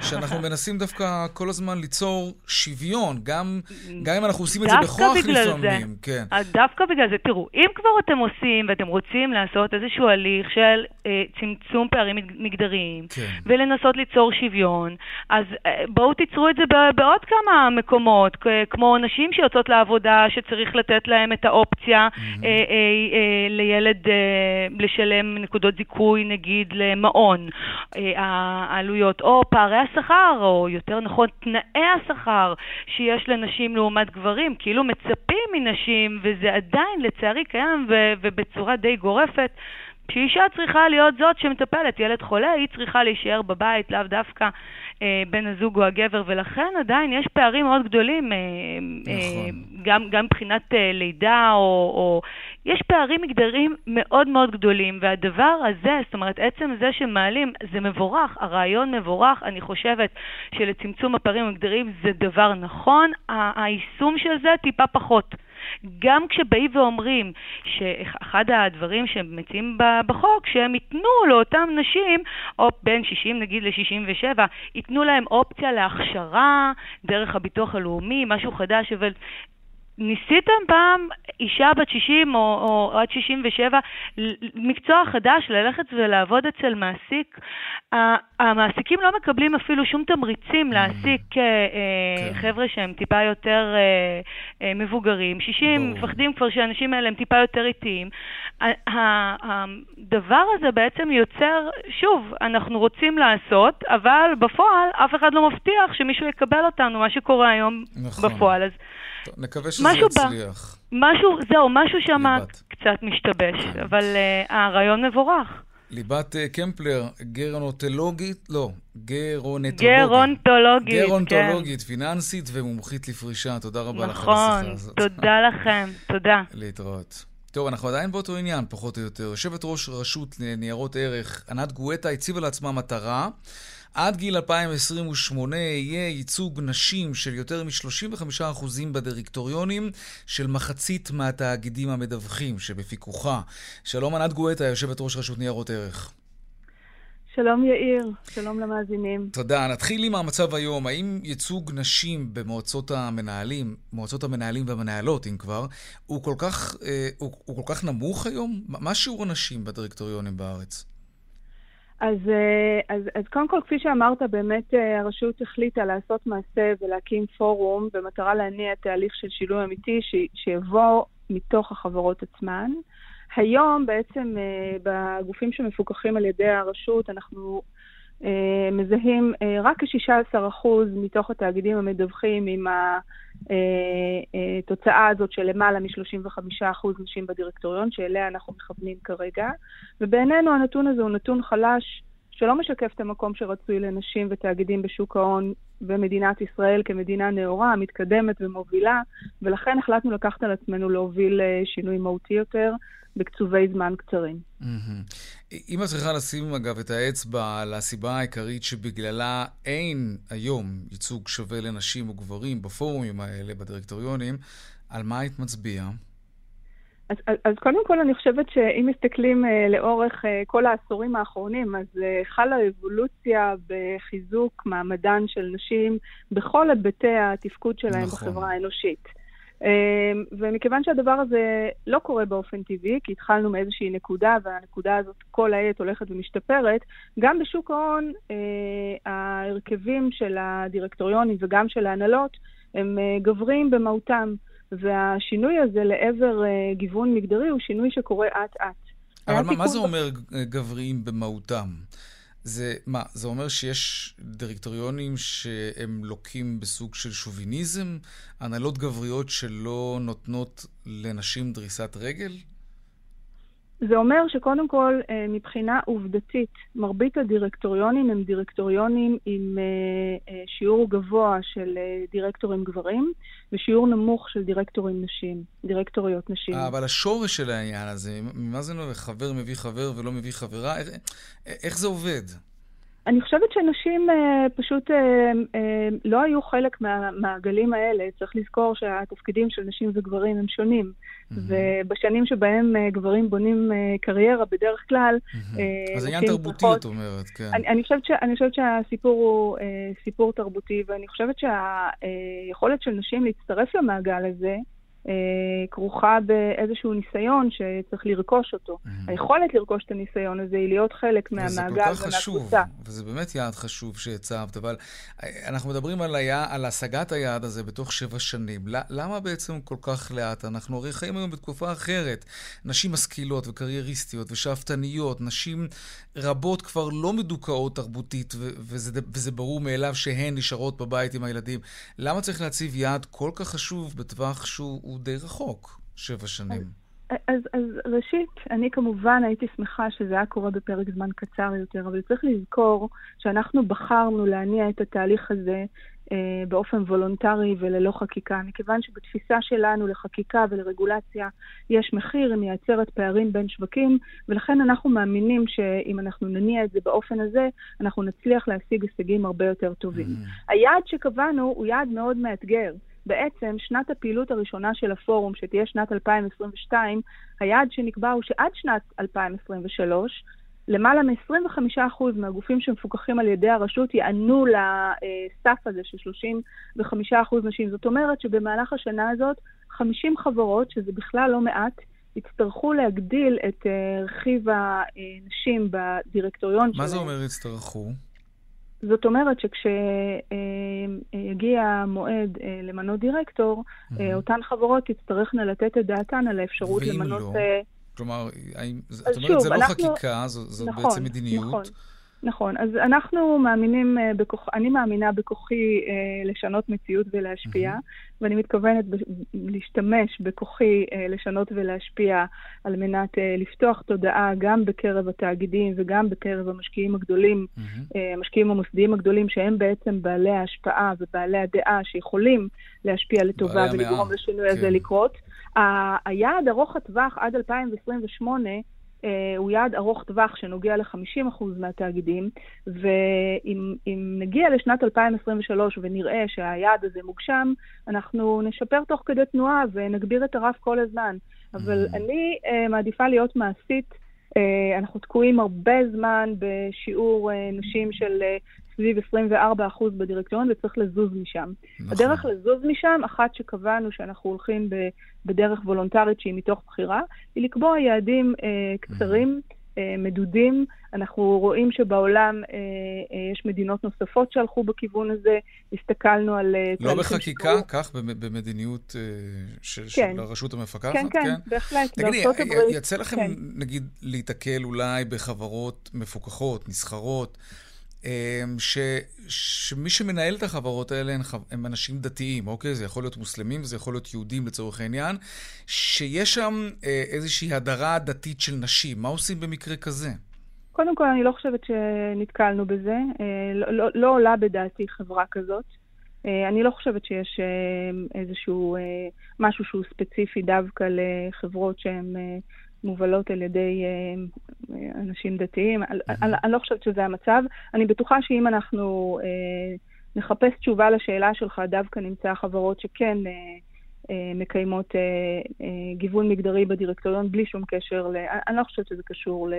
שאנחנו מנסים דווקא כל הזמן ליצור שוויון, גם, גם אם אנחנו עושים את זה בכוח לפעמים. זה. כן. דווקא בגלל זה, תראו, אם כבר אתם עושים ואתם רוצים לעשות איזשהו הליך של אה, צמצום פערים מגדריים, כן. ולנסות ליצור שוויון, אז אה, בואו תיצרו את זה בעוד כמה מקומות, כמו נשים שיוצאות לעבודה, שצריך לתת להם את האופציה mm-hmm. אה, אה, אה, לילד אה, לשלם נקודות זיכוי, נגיד, למעון, אה, העלויות, או פערי השכר, או יותר נכון, תנאי השכר שיש לנשים לעומת גברים, כאילו מצפים מנשים, וזה עדיין, לצערי, קיים ו- ובצורה די גורפת. שאישה צריכה להיות זאת שמטפלת, ילד חולה, היא צריכה להישאר בבית, לאו דווקא בן הזוג או הגבר, ולכן עדיין יש פערים מאוד גדולים, אה, אה נכון. אה, גם, גם מבחינת אה, לידה, או, או... יש פערים מגדריים מאוד מאוד גדולים, והדבר הזה, זאת אומרת, עצם זה שמעלים, זה מבורך, הרעיון מבורך, אני חושבת שלצמצום הפערים המגדריים זה דבר נכון, היישום של זה טיפה פחות. גם כשבאים ואומרים שאחד הדברים שהם מציעים בחוק, שהם ייתנו לאותן נשים, או בין 60 נגיד ל-67, ייתנו להם אופציה להכשרה דרך הביטוח הלאומי, משהו חדש, אבל ניסיתם פעם אישה בת 60 או, או עד 67, מקצוע חדש, ללכת ולעבוד אצל מעסיק? המעסיקים לא מקבלים אפילו שום תמריצים mm. להעסיק אה, אה, כן. חבר'ה שהם טיפה יותר אה, מבוגרים. 60 מפחדים כבר שהאנשים האלה הם טיפה יותר איטיים. הדבר הזה בעצם יוצר, שוב, אנחנו רוצים לעשות, אבל בפועל אף אחד לא מבטיח שמישהו יקבל אותנו, מה שקורה היום נכון. בפועל. אז טוב, נקווה שזה יצליח. משהו, זהו, משהו שם קצת משתבש, כן. אבל uh, הרעיון מבורך. ליבת uh, קמפלר, גרונוטולוגית, לא, גרונטולוגית. גרונטולוגית, כן. גרונטולוגית, פיננסית ומומחית לפרישה. תודה רבה נכון, לך על השיחה הזאת. נכון, תודה לכם, תודה. להתראות. טוב, אנחנו עדיין באותו עניין, פחות או יותר. יושבת ראש רשות לניירות ערך, ענת גואטה, הציבה לעצמה מטרה. עד גיל 2028 יהיה ייצוג נשים של יותר מ-35% בדירקטוריונים של מחצית מהתאגידים המדווחים שבפיקוחה. שלום ענת גואטה, יושבת ראש רשות ניירות ערך. שלום יאיר, שלום למאזינים. תודה. נתחיל עם המצב היום. האם ייצוג נשים במועצות המנהלים, מועצות המנהלים והמנהלות, אם כבר, הוא כל כך, אה, הוא, הוא כל כך נמוך היום? מה שיעור הנשים בדירקטוריונים בארץ? אז, אה, אז, אז קודם כל, כפי שאמרת, באמת אה, הרשות החליטה לעשות מעשה ולהקים פורום במטרה להניע תהליך של שינוי אמיתי ש, שיבוא מתוך החברות עצמן. היום בעצם אה, בגופים שמפוקחים על ידי הרשות אנחנו מזהים רק כ-16% מתוך התאגידים המדווחים עם התוצאה הזאת של למעלה מ-35% נשים בדירקטוריון, שאליה אנחנו מכוונים כרגע. ובעינינו הנתון הזה הוא נתון חלש, שלא משקף את המקום שרצוי לנשים ותאגידים בשוק ההון במדינת ישראל כמדינה נאורה, מתקדמת ומובילה, ולכן החלטנו לקחת על עצמנו להוביל אה, שינוי מהותי יותר בקצובי זמן קצרים. אם את צריכה לשים, אגב, את האצבע על הסיבה העיקרית שבגללה אין היום ייצוג שווה לנשים וגברים בפורומים האלה, בדירקטוריונים, על מה היית מצביעה? אז, אז, אז קודם כל אני חושבת שאם מסתכלים uh, לאורך uh, כל העשורים האחרונים, אז uh, חלה אבולוציה בחיזוק מעמדן של נשים בכל היבטי התפקוד שלהם נכון. בחברה האנושית. Uh, ומכיוון שהדבר הזה לא קורה באופן טבעי, כי התחלנו מאיזושהי נקודה, והנקודה הזאת כל העת הולכת ומשתפרת, גם בשוק ההון uh, ההרכבים של הדירקטוריונים וגם של ההנהלות הם uh, גברים במהותם. והשינוי הזה לעבר uh, גיוון מגדרי הוא שינוי שקורה אט-אט. אבל מה, מה זה אומר גבריים במהותם? זה, מה, זה אומר שיש דירקטוריונים שהם לוקים בסוג של שוביניזם? הנהלות גבריות שלא נותנות לנשים דריסת רגל? זה אומר שקודם כל, אה, מבחינה עובדתית, מרבית הדירקטוריונים הם דירקטוריונים עם אה, אה, שיעור גבוה של דירקטורים גברים ושיעור נמוך של דירקטורים נשים, דירקטוריות נשים. אבל השורש של העניין הזה, מה זה נורא? חבר מביא חבר ולא מביא חברה? איך, איך זה עובד? אני חושבת שנשים אה, פשוט אה, אה, לא היו חלק מהמעגלים האלה. צריך לזכור שהתפקידים של נשים וגברים הם שונים. Mm-hmm. ובשנים שבהם אה, גברים בונים אה, קריירה, בדרך כלל, mm-hmm. אה, אז עניין תרבותי, פחות, את אומרת, כן. אני, אני, חושבת ש, אני חושבת שהסיפור הוא אה, סיפור תרבותי, ואני חושבת שהיכולת של נשים להצטרף למעגל הזה, אה, כרוכה באיזשהו ניסיון שצריך לרכוש אותו. Mm-hmm. היכולת לרכוש את הניסיון הזה היא להיות חלק מהמעגל ומהקבוצה. וזה כל כך חשוב, וזה באמת יעד חשוב שהצבת, אבל אה, אנחנו מדברים על, היה, על השגת היעד הזה בתוך שבע שנים. למה בעצם כל כך לאט? אנחנו הרי חיים היום בתקופה אחרת. נשים משכילות וקרייריסטיות ושאפתניות, נשים רבות כבר לא מדוכאות תרבותית, וזה, וזה ברור מאליו שהן נשארות בבית עם הילדים. למה צריך להציב יעד כל כך חשוב בטווח שהוא... הוא די רחוק, שבע שנים. אז, אז, אז ראשית, אני כמובן הייתי שמחה שזה היה קורה בפרק זמן קצר יותר, אבל צריך לזכור שאנחנו בחרנו להניע את התהליך הזה אה, באופן וולונטרי וללא חקיקה, מכיוון שבתפיסה שלנו לחקיקה ולרגולציה יש מחיר, היא מייצרת פערים בין שווקים, ולכן אנחנו מאמינים שאם אנחנו נניע את זה באופן הזה, אנחנו נצליח להשיג הישגים הרבה יותר טובים. Mm. היעד שקבענו הוא יעד מאוד מאתגר. בעצם שנת הפעילות הראשונה של הפורום, שתהיה שנת 2022, היעד שנקבע הוא שעד שנת 2023, למעלה מ-25% מהגופים שמפוקחים על ידי הרשות יענו לסף הזה של 35% נשים. זאת אומרת שבמהלך השנה הזאת, 50 חברות, שזה בכלל לא מעט, יצטרכו להגדיל את אה, רכיב הנשים בדירקטוריון שלהם. מה זה אומר יצטרכו? זאת אומרת שכשיגיע המועד אה, למנות דירקטור, mm-hmm. אותן חברות תצטרכנה לתת את דעתן על האפשרות למנות... לא? אה, כלומר, את אומרת, זה לא אנחנו... חקיקה, זו, זו נכון, בעצם מדיניות. נכון. נכון, אז אנחנו מאמינים, אה, בכוח, אני מאמינה בכוחי אה, לשנות מציאות ולהשפיע, mm-hmm. ואני מתכוונת ב, להשתמש בכוחי אה, לשנות ולהשפיע על מנת אה, לפתוח תודעה גם בקרב התאגידים וגם בקרב המשקיעים הגדולים, mm-hmm. אה, המשקיעים המוסדיים הגדולים, שהם בעצם בעלי ההשפעה ובעלי הדעה שיכולים להשפיע לטובה ולגרום לשינוי כן. הזה לקרות. היעד ארוך הטווח עד 2028, אה, הוא יעד ארוך טווח שנוגע ל-50% מהתאגידים, ואם נגיע לשנת 2023 ונראה שהיעד הזה מוגשם, אנחנו נשפר תוך כדי תנועה ונגביר את הרף כל הזמן. אבל mm. אני uh, מעדיפה להיות מעשית. Uh, אנחנו תקועים הרבה זמן בשיעור uh, נשים של סביב 24% בדירקטוריון, וצריך לזוז משם. נכון. הדרך לזוז משם, אחת שקבענו שאנחנו הולכים בדרך וולונטרית שהיא מתוך בחירה, היא לקבוע יעדים אה, קצרים. אה, מדודים. אנחנו רואים שבעולם אה, אה, יש מדינות נוספות שהלכו בכיוון הזה. הסתכלנו על... אה, לא בחקיקה, שבור. כך, במדיניות אה, ש, כן. של הרשות המפקחת? כן, כן, כן, בהחלט. תגידי, יצא לכם, כן. נגיד, להיתקל אולי בחברות מפוקחות, נסחרות, ש, שמי שמנהל את החברות האלה הם, הם אנשים דתיים, אוקיי? זה יכול להיות מוסלמים וזה יכול להיות יהודים לצורך העניין, שיש שם אה, איזושהי הדרה דתית של נשים. מה עושים במקרה כזה? קודם כל, אני לא חושבת שנתקלנו בזה. אה, לא, לא, לא עולה בדעתי חברה כזאת. אה, אני לא חושבת שיש אה, איזשהו אה, משהו שהוא ספציפי דווקא לחברות שהן מובלות על ידי אה, אנשים דתיים. אני, אני לא חושבת שזה המצב. אני בטוחה שאם אנחנו אה, נחפש תשובה לשאלה שלך, דווקא נמצא חברות שכן אה, אה, מקיימות אה, אה, גיוון מגדרי בדירקטוריון בלי שום קשר, ל... אני לא חושבת שזה קשור ל...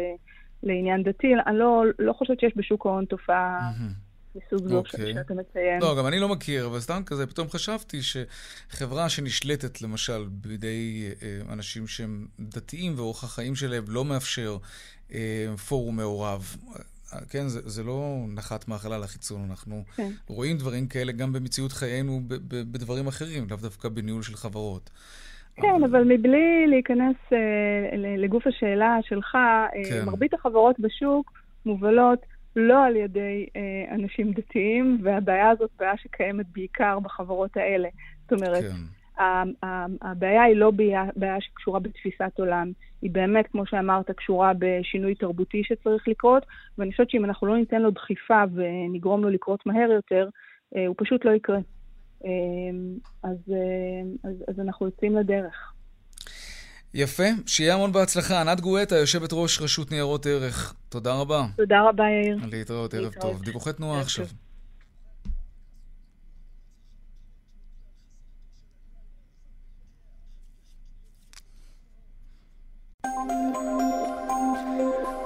לעניין דתי. אני לא, לא חושבת שיש בשוק ההון תופעה... Mm-hmm. מסוג זו okay. אוקיי. שאתה מציין. לא, גם אני לא מכיר, אבל סתם כזה, פתאום חשבתי שחברה שנשלטת למשל בידי אה, אנשים שהם דתיים ואורח החיים שלהם לא מאפשר פורום מעורב. אה, כן, זה, זה לא נחת מהחלל החיצון, אנחנו כן. רואים דברים כאלה גם במציאות חיינו ב, ב, בדברים אחרים, לאו דווקא בניהול של חברות. כן, אבל מבלי להיכנס אה, לגוף השאלה שלך, אה, כן. מרבית החברות בשוק מובלות לא על ידי אה, אנשים דתיים, והבעיה הזאת בעיה שקיימת בעיקר בחברות האלה. זאת אומרת, כן. הבעיה היא לא בעיה, שקשורה בתפיסת עולם, היא באמת, כמו שאמרת, קשורה בשינוי תרבותי שצריך לקרות, ואני חושבת שאם אנחנו לא ניתן לו דחיפה ונגרום לו לקרות מהר יותר, אה, הוא פשוט לא יקרה. אה, אז, אה, אז, אז אנחנו יוצאים לדרך. יפה, שיהיה המון בהצלחה. ענת גואטה, יושבת ראש רשות ניירות ערך. תודה רבה. תודה רבה, יאיר. להתראות, ערב טוב. דיווחי תנועה עכשיו.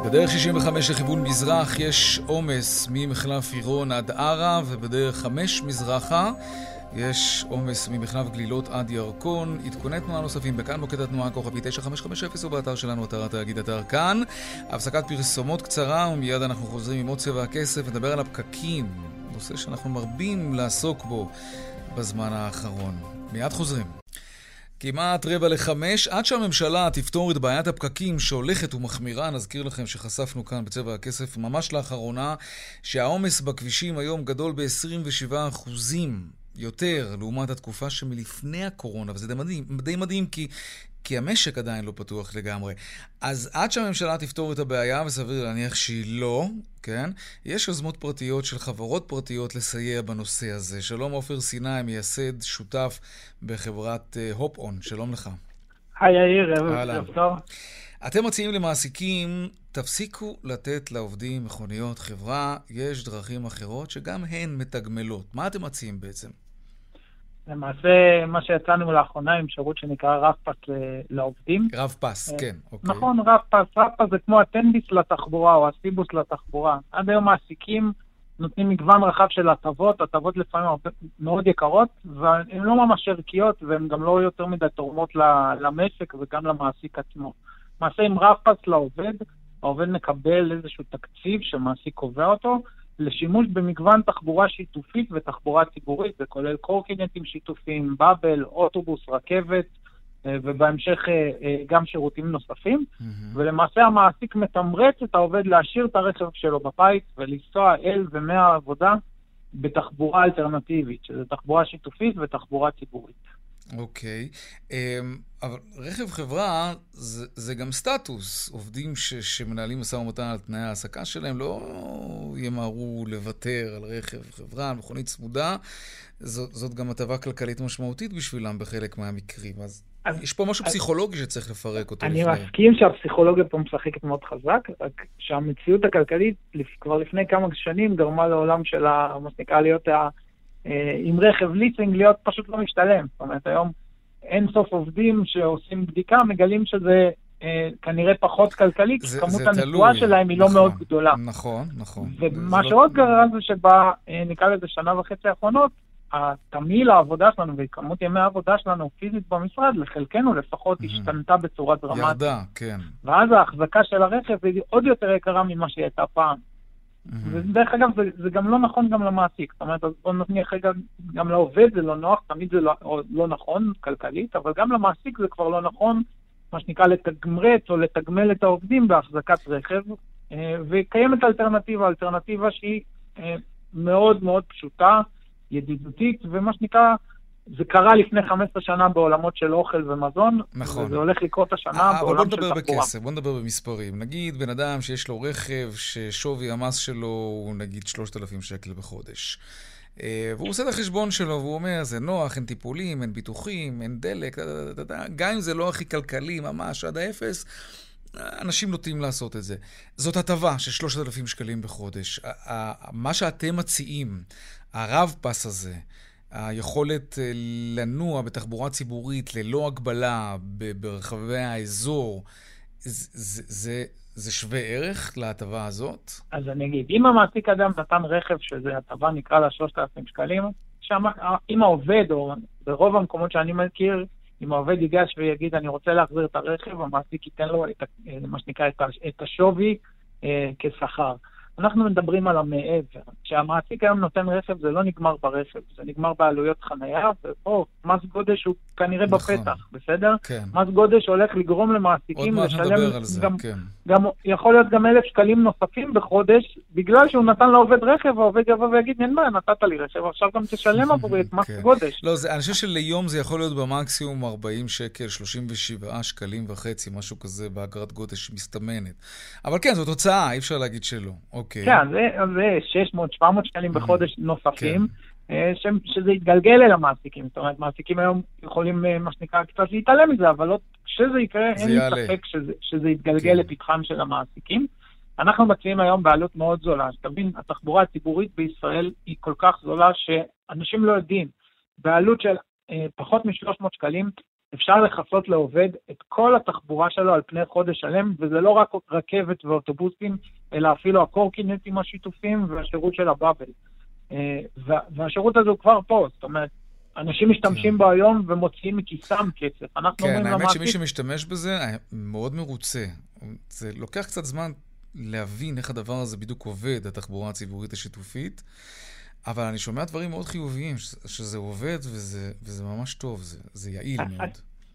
בדרך 65 לכיוון מזרח יש עומס ממחלף עירון עד ערה, ובדרך 5 מזרחה יש עומס ממחלף גלילות עד ירקון. עדכוני תנועה נוספים בכאן מוקד התנועה כוכבי 9550 ובאתר שלנו, אתר התאגיד אתר כאן. הפסקת פרסומות קצרה ומיד אנחנו חוזרים עם עוד צבע הכסף, נדבר על הפקקים, נושא שאנחנו מרבים לעסוק בו בזמן האחרון. מיד חוזרים. כמעט רבע לחמש, עד שהממשלה תפתור את בעיית הפקקים שהולכת ומחמירה, נזכיר לכם שחשפנו כאן בצבע הכסף ממש לאחרונה, שהעומס בכבישים היום גדול ב-27 יותר לעומת התקופה שמלפני הקורונה, וזה די מדהים, די מדהים כי כי המשק עדיין לא פתוח לגמרי. אז עד שהממשלה תפתור את הבעיה, וסביר להניח שהיא לא, כן? יש יוזמות פרטיות של חברות פרטיות לסייע בנושא הזה. שלום עופר סיני, מייסד, שותף בחברת הופ-און. Uh, שלום לך. היי יאיר, ערב טוב. אתם מציעים למעסיקים, תפסיקו לתת לעובדים מכוניות חברה, יש דרכים אחרות שגם הן מתגמלות. מה אתם מציעים בעצם? למעשה, מה שיצאנו לאחרונה עם שירות שנקרא רב פס לעובדים. רב פס, כן, אוקיי. נכון, רב פס. רב פס זה כמו הטנביס לתחבורה או הסיבוס לתחבורה. עד היום מעסיקים נותנים מגוון רחב של הטבות, הטבות לפעמים מאוד יקרות, והן לא ממש ערכיות והן גם לא יותר מדי תורמות למשק וגם למעסיק עצמו. למעשה, עם רב פס לעובד, העובד מקבל איזשהו תקציב שמעסיק קובע אותו, לשימוש במגוון תחבורה שיתופית ותחבורה ציבורית, זה כולל קורקינטים שיתופיים, באבל, אוטובוס, רכבת, אה, ובהמשך אה, אה, גם שירותים נוספים. Mm-hmm. ולמעשה המעסיק מתמרץ את העובד להשאיר את הרכב שלו בבית ולנסוע אל ומהעבודה בתחבורה אלטרנטיבית, שזה תחבורה שיתופית ותחבורה ציבורית. אוקיי, okay. אמ, um, אבל רכב חברה זה, זה גם סטטוס. עובדים ש, שמנהלים משא ומתן על תנאי ההעסקה שלהם לא ימהרו לוותר על רכב חברה, על מכונית צמודה. זאת, זאת גם הטבה כלכלית משמעותית בשבילם בחלק מהמקרים. אז, אז יש פה משהו אז, פסיכולוגי שצריך לפרק אותו. אני לפני. מסכים שהפסיכולוגיה פה משחקת מאוד חזק, רק שהמציאות הכלכלית כבר לפני כמה שנים גרמה לעולם של מה שנקרא להיות ה... אה, עם רכב ליסינג להיות פשוט לא משתלם. זאת אומרת, היום אין סוף עובדים שעושים בדיקה, מגלים שזה אה, כנראה פחות כלכלי, כי כמות הנבואה שלהם היא לא נכון, לא מאוד גדולה. נכון, נכון. ומה לא שעוד גרם זה שבה, אה, נקרא לזה שנה וחצי האחרונות, התמהיל העבודה שלנו וכמות ימי העבודה שלנו פיזית במשרד, לחלקנו לפחות, השתנתה בצורה דרמטית. ירדה, כן. ואז ההחזקה של הרכב היא עוד יותר יקרה ממה שהיא הייתה פעם. ודרך אגב, זה, זה גם לא נכון גם למעסיק. זאת אומרת, בוא נניח רגע, גם לעובד זה לא נוח, תמיד זה לא, לא נכון כלכלית, אבל גם למעסיק זה כבר לא נכון, מה שנקרא לתגמרץ או לתגמל את העובדים בהחזקת רכב, אה, וקיימת אלטרנטיבה, אלטרנטיבה שהיא אה, מאוד מאוד פשוטה, ידידותית, ומה שנקרא, זה קרה לפני 15 שנה בעולמות של אוכל ומזון, נכון. וזה הולך לקרות השנה אה, בעולם של תחבורה. אבל בוא נדבר בכסף, בוא נדבר במספרים. נגיד בן אדם שיש לו רכב ששווי המס שלו הוא נגיד 3,000 שקל בחודש. אה, והוא עושה את החשבון שלו, והוא אומר, זה נוח, אין טיפולים, אין ביטוחים, אין דלק, גם אם זה לא הכי כלכלי, ממש עד האפס, אנשים נוטים לעשות את זה. זאת הטבה של 3,000 שקלים בחודש. מה שאתם מציעים, הרב פס הזה, היכולת אה, לנוע בתחבורה ציבורית ללא הגבלה ברחבי האזור, זה, זה, זה שווה ערך להטבה הזאת? אז אני אגיד, אם המעסיק אדם נתן רכב, שזה הטבה נקרא לה 3,000 שקלים, שם, אם העובד, או ברוב המקומות שאני מכיר, אם העובד ייגש ויגיד, אני רוצה להחזיר את הרכב, המעסיק ייתן לו את, אה, מה שנקרא את השווי אה, כשכר. אנחנו מדברים על המעבר. כשהמעסיק היום נותן רכב, זה לא נגמר ברכב, זה נגמר בעלויות חנייה, ופה מס גודש הוא כנראה נכון. בפתח, בסדר? כן. מס גודש הולך לגרום למעסיקים לשלם... עוד מעט נדבר על זה, גם, כן. גם, יכול להיות גם אלף שקלים נוספים בחודש, בגלל שהוא נתן לעובד רכב, העובד יבוא ויגיד, אין בעיה, נתת לי רכב, עכשיו גם תשלם עבורי את מס כן. גודש. לא, זה, אני חושב שליום זה יכול להיות במקסימום 40 שקל, 37 שקלים וחצי, משהו כזה באגרת גודש מסתמנת. אבל כן, זו תוצאה, אי אפשר להגיד שלא. אוקיי. כן, זה, זה 600-700 שקלים בחודש נוספים. כן. אה, שזה יתגלגל אל המעסיקים. זאת אומרת, מעסיקים היום יכולים, אה, מה שנקרא, קצת להתעלם מזה, אבל לא, כשזה יקרה, אין לי ספק שזה, שזה יתגלגל כן. לפתחם של המעסיקים. אנחנו מציעים היום בעלות מאוד זולה. שתבין, התחבורה הציבורית בישראל היא כל כך זולה שאנשים לא יודעים. בעלות של אה, פחות מ-300 שקלים אפשר לכסות לעובד את כל התחבורה שלו על פני חודש שלם, וזה לא רק רכבת ואוטובוסים, אלא אפילו הקורקינטים השיתופים והשירות של הבאבל. אה, והשירות הזה הוא כבר פה, זאת אומרת, אנשים משתמשים כן. בו היום ומוציאים מכיסם כסף. אנחנו כן, האמת למעסיק... שמי שמשתמש בזה מאוד מרוצה. זה לוקח קצת זמן להבין איך הדבר הזה בדיוק עובד, התחבורה הציבורית השיתופית, אבל אני שומע דברים מאוד חיוביים, שזה עובד וזה, וזה ממש טוב, זה, זה יעיל מאוד.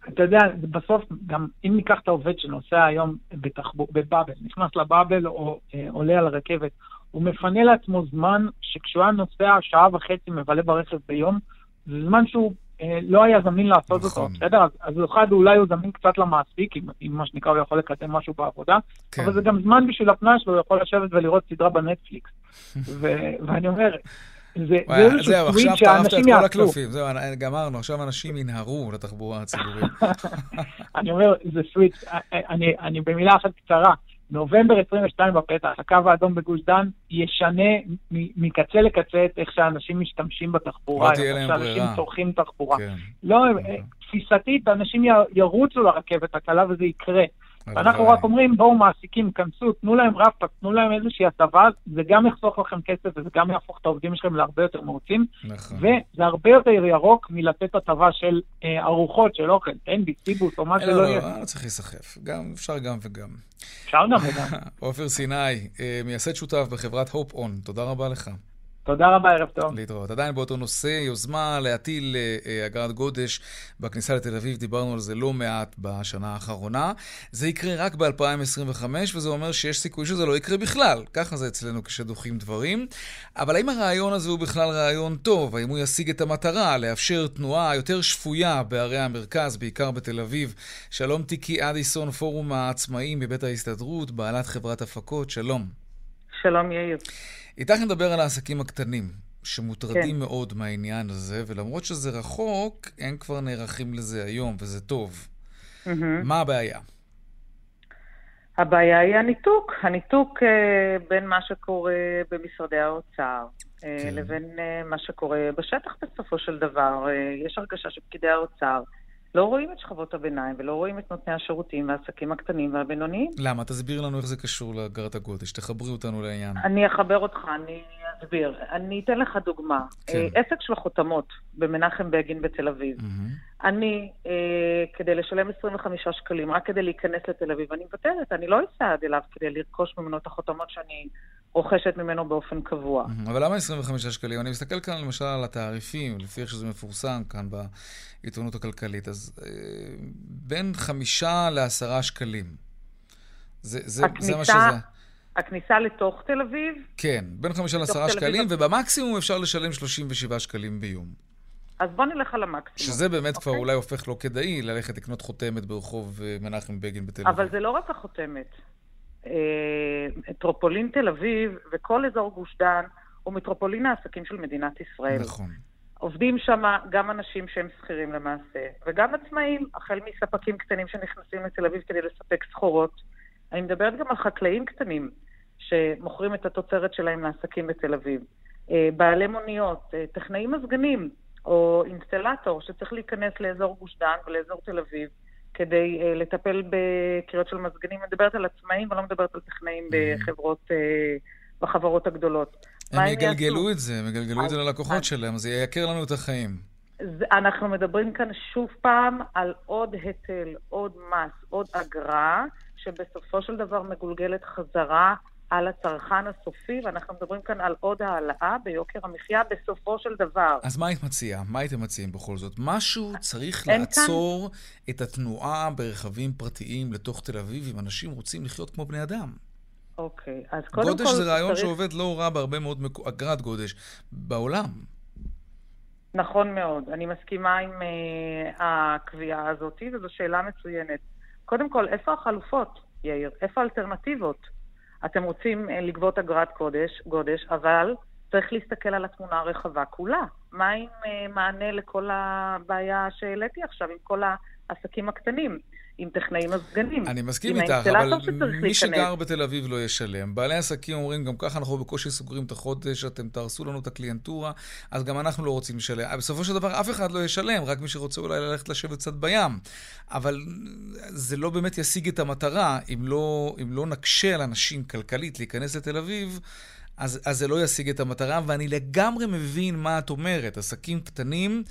אתה יודע, בסוף, גם אם ניקח את העובד שנוסע היום בתחבור, בבאבל, נכנס לבאבל או אה, עולה על הרכבת, הוא מפנה לעצמו זמן שכשהוא היה נוסע שעה וחצי מבלה ברכב ביום, זה זמן שהוא אה, לא היה זמין לעשות נכון. אותו, בסדר? אז, אז אחד אולי הוא זמין קצת למעסיק, אם, אם מה שנקרא הוא יכול לקדם משהו בעבודה, כן. אבל זה גם זמן בשביל הפנאי שלו, הוא יכול לשבת ולראות סדרה בנטפליקס. ו- ואני אומר, זה, זהו, עכשיו טרפת את כל הקלפים, זהו, גמרנו, עכשיו אנשים ינהרו לתחבורה הציבורית. אני אומר, זה סוויץ', אני, אני במילה אחת קצרה, נובמבר 22 בפתח, הקו האדום בגוש דן ישנה מקצה לקצה את איך שאנשים משתמשים בתחבורה, לא ברירה. שאנשים צורכים תחבורה. כן. לא, אה, תפיסתית, אנשים ירוצו לרכבת הקלה וזה יקרה. ואנחנו רק אומרים, בואו מעסיקים, כנסו, תנו להם רפטה, תנו להם איזושהי הטבה, זה גם יחסוך לכם כסף וזה גם יהפוך את העובדים שלכם להרבה יותר מרוצים. נכון. וזה הרבה יותר ירוק מלתת הטבה של אה, ארוחות, של אוכל, אין בי, סיבוס או מה שלא לא, יהיה. לא, לא צריך להיסחף, אפשר גם וגם. אפשר גם וגם. עופר סיני, אה, מייסד שותף בחברת הופ און, תודה רבה לך. תודה רבה, ערב טוב. להתראות. עדיין באותו נושא, יוזמה להטיל אה, אגרת גודש בכניסה לתל אביב, דיברנו על זה לא מעט בשנה האחרונה. זה יקרה רק ב-2025, וזה אומר שיש סיכוי שזה לא יקרה בכלל. ככה זה אצלנו כשדוחים דברים. אבל האם הרעיון הזה הוא בכלל רעיון טוב? האם הוא ישיג את המטרה, לאפשר תנועה יותר שפויה בערי המרכז, בעיקר בתל אביב? שלום טיקי אדיסון, פורום העצמאים מבית ההסתדרות, בעלת חברת הפקות, שלום. שלום יאיר. איתך נדבר על העסקים הקטנים, שמוטרדים כן. מאוד מהעניין הזה, ולמרות שזה רחוק, הם כבר נערכים לזה היום, וזה טוב. Mm-hmm. מה הבעיה? הבעיה היא הניתוק, הניתוק uh, בין מה שקורה במשרדי האוצר uh, כן. לבין uh, מה שקורה בשטח בסופו של דבר. Uh, יש הרגשה שפקידי האוצר לא רואים את שכבות הביניים ולא רואים את נותני השירותים והעסקים הקטנים והבינוניים. למה? תסביר לנו איך זה קשור לאגרת הגודש, תחברי אותנו לעניין. אני אחבר אותך, אני אסביר. אני אתן לך דוגמה. כן. אה, עסק של החותמות במנחם בגין בתל אביב. Mm-hmm. אני, אה, כדי לשלם 25 שקלים, רק כדי להיכנס לתל אביב, אני מוותרת, אני לא אסע עד אליו כדי לרכוש ממנו את החותמות שאני רוכשת ממנו באופן קבוע. אבל למה 25 שקלים? אני מסתכל כאן למשל על התעריפים, לפי איך שזה מפורסם כאן בעיתונות הכלכלית. אז אה, בין חמישה לעשרה שקלים. זה, זה, הכניסה, זה מה שזה... הכניסה לתוך תל אביב? כן, בין חמישה לעשרה שקלים, ובמקסימום אפשר לשלם 37 שקלים ביום. אז בוא נלך על המקסימום. שזה באמת okay. כבר אוקיי? אולי הופך לא כדאי ללכת לקנות חותמת ברחוב אה, מנחם בגין בתל אביב. אבל זה לא רק החותמת. אה, מטרופולין תל אביב וכל אזור גוש דן הוא מטרופולין העסקים של מדינת ישראל. נכון. עובדים שם גם אנשים שהם שכירים למעשה, וגם עצמאים, החל מספקים קטנים שנכנסים לתל אביב כדי לספק סחורות. אני מדברת גם על חקלאים קטנים שמוכרים את התוצרת שלהם לעסקים בתל אביב. אה, בעלי מוניות, אה, טכנאי מזגנים או אינסטלטור שצריך להיכנס לאזור גוש דן ולאזור תל אביב כדי uh, לטפל בקריאות של מזגנים. אני מדברת על עצמאים ולא מדברת על טכנאים mm-hmm. בחברות, uh, בחברות הגדולות. הם יגלגלו את זה, הם יגלגלו את זה ללקוחות שלהם, זה ייקר לנו את החיים. אנחנו מדברים כאן שוב פעם על עוד היטל, עוד מס, עוד אגרה, שבסופו של דבר מגולגלת חזרה על הצרכן הסופי, ואנחנו מדברים כאן על עוד העלאה ביוקר המחיה בסופו של דבר. אז מה היית מציעה? מה הייתם מציעים בכל זאת? משהו צריך לעצור כאן... את התנועה ברכבים פרטיים לתוך תל אביב, אם אנשים רוצים לחיות כמו בני אדם. אוקיי, אז קודם גודש כל... גודש זה רעיון צריך... שעובד לא רע בהרבה מאוד מק... אגרת גודש בעולם. נכון מאוד, אני מסכימה עם uh, הקביעה הזאת, וזו שאלה מצוינת. קודם כל, איפה החלופות, יאיר? איפה האלטרנטיבות? אתם רוצים אה, לגבות אגרת קודש, גודש, אבל צריך להסתכל על התמונה הרחבה כולה. מה עם אה, מענה לכל הבעיה שהעליתי עכשיו, עם כל העסקים הקטנים? עם טכנאי מזגנים. אני מסכים איתך, אבל מי שגר בתל אביב לא ישלם. בעלי עסקים אומרים, גם ככה אנחנו בקושי סוגרים את החודש, אתם תהרסו לנו את הקליינטורה, אז גם אנחנו לא רוצים לשלם. בסופו של דבר אף אחד לא ישלם, רק מי שרוצה אולי ללכת לשבת קצת בים. אבל זה לא באמת ישיג את המטרה, אם לא, אם לא נקשה על אנשים כלכלית להיכנס לתל אביב. אז, אז זה לא ישיג את המטרה, ואני לגמרי מבין מה את אומרת. עסקים קטנים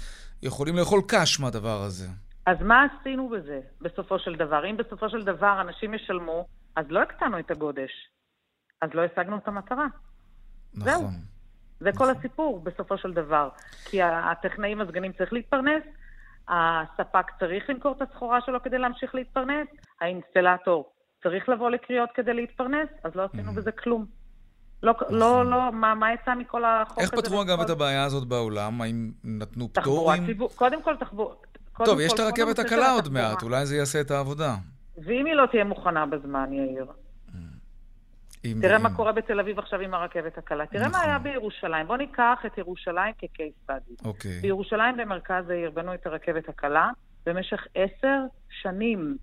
יכולים לאכול קש מהדבר הזה. אז מה עשינו בזה, בסופו של דבר? אם בסופו של דבר אנשים ישלמו, אז לא הקטנו את הגודש. אז לא השגנו את המטרה. נכון. זהו. זה נכון. כל הסיפור, בסופו של דבר. כי הטכנאי מזגנים צריך להתפרנס, הספק צריך למכור את הסחורה שלו כדי להמשיך להתפרנס, האינסטלטור צריך לבוא לקריאות כדי להתפרנס, אז לא עשינו mm-hmm. בזה כלום. לא, נכון. לא, לא, מה, מה יצא מכל החוק הזה? איך פתרו אגב את הבעיה הזאת בעולם? האם נתנו פטורים? קודם כל תחבורה... טוב, יש את הרכבת הקלה עוד מעט, אולי זה יעשה את העבודה. ואם היא לא תהיה מוכנה בזמן, יאיר? אם, תראה אם... מה קורה בתל אביב עכשיו עם הרכבת הקלה. תראה נכון. מה היה בירושלים. בוא ניקח את ירושלים כקייס סטאדי. אוקיי. בירושלים במרכז העיר בנו את הרכבת הקלה במשך עשר שנים.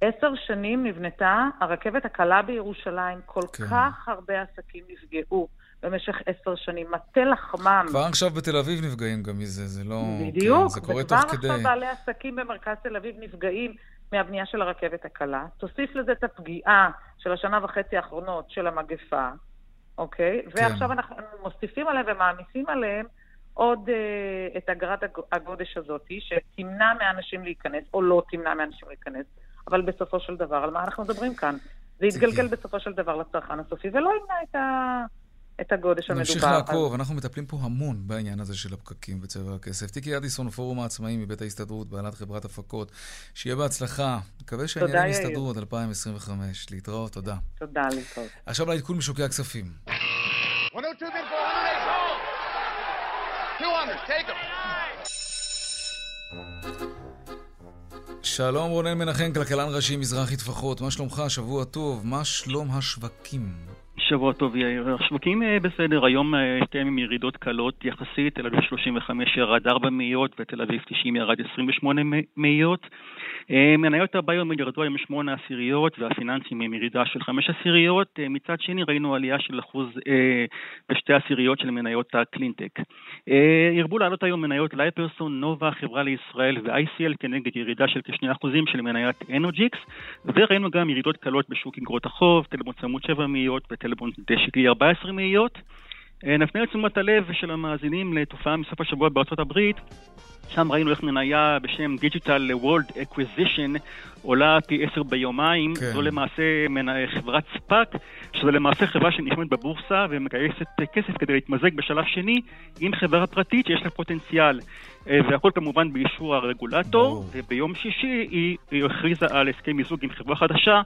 עשר שנים נבנתה הרכבת הקלה בירושלים. כל כן. כך הרבה עסקים נפגעו. במשך עשר שנים. מטה לחמם. כבר עכשיו בתל אביב נפגעים גם מזה, זה לא... בדיוק, כן, זה קורה תוך כדי. וכבר עכשיו בעלי עסקים במרכז תל אביב נפגעים מהבנייה של הרכבת הקלה. תוסיף לזה את הפגיעה של השנה וחצי האחרונות של המגפה, אוקיי? כן. ועכשיו אנחנו מוסיפים עליהם ומעמיסים עליהם עוד uh, את אגרת הגודש הזאת, שתמנע מאנשים להיכנס, או לא תמנע מאנשים להיכנס, אבל בסופו של דבר, על מה אנחנו מדברים כאן? זה יתגלגל בסופו של דבר לצרכן הסופי, ולא ימנע את ה... את הגודש המדובר. נמשיך לעקוב, אנחנו מטפלים פה המון בעניין הזה של הפקקים בצבע הכסף. טיקי אדיסון, פורום העצמאים מבית ההסתדרות, בעלת חברת הפקות. שיהיה בהצלחה. מקווה שהעניינים יסתדרו עד 2025. להתראות, תודה. תודה, להתראות. עכשיו לעדכון משוקי הכספים. שלום רונן מנחם, כלכלן ראשי מזרחי טפחות, מה שלומך? שבוע טוב, מה שלום השווקים? שבוע טוב יאיר. השווקים אה, בסדר, היום אה, שתיהם עם ירידות קלות יחסית, תל אביב 35 ירד 4 מאיות ותל אביב 90 ירד 28 מאיות. אה, מניות הביום ירדו עם 8 עשיריות והפיננסים עם ירידה של 5 עשיריות. מצד שני ראינו עלייה של אחוז בשתי עשיריות של מניות הקלינטק. ירבו לעלות היום מניות לייפרסון, נובה, חברה לישראל ו-ICL כנגד ירידה של כ-2% של מניית אנוג'יקס. וראינו גם ירידות קלות בשוק אגרות החוב, טלמון צמוד 7 מאיות וטלמון דשקלי 14 מאיות. אה, נפנה את תשומת הלב של המאזינים לתופעה מסוף השבוע בארצות הברית. שם ראינו איך מניה בשם Digital World Acquisition עולה פי עשר ביומיים. כן. זו למעשה חברת ספאק, שזו למעשה חברה שנשמעת בבורסה ומגייסת כסף כדי להתמזג בשלב שני עם חברה פרטית שיש לה פוטנציאל. אה, והכל כמובן באישור הרגולטור. וביום שישי היא הכריזה על הסכם מיזוג עם חברה חדשה.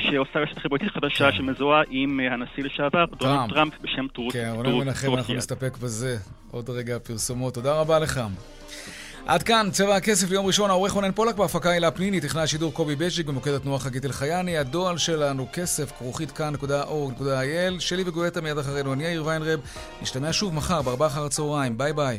שעושה רשת חברתית חדשה כן. שמזוהה עם אה, הנשיא לשעבר, דונלד טראמפ, בשם טורט. כן, רונן מנחם, אנחנו נסתפק בזה. עוד רגע פרסומות. תודה רבה לך. עד כאן, צבע הכסף ליום ראשון, העורך רונן פולק בהפקה הילה פניני, תכנן השידור קובי בז'יק במוקד התנועה חגית אלחייני, הדועל שלנו כסף, כרוכית כאן.org.il, שלי וגואטה מיד אחרינו, אני יאיר ויינרב, נשתמע שוב מחר בארבעה אחר הצהריים, ביי ביי.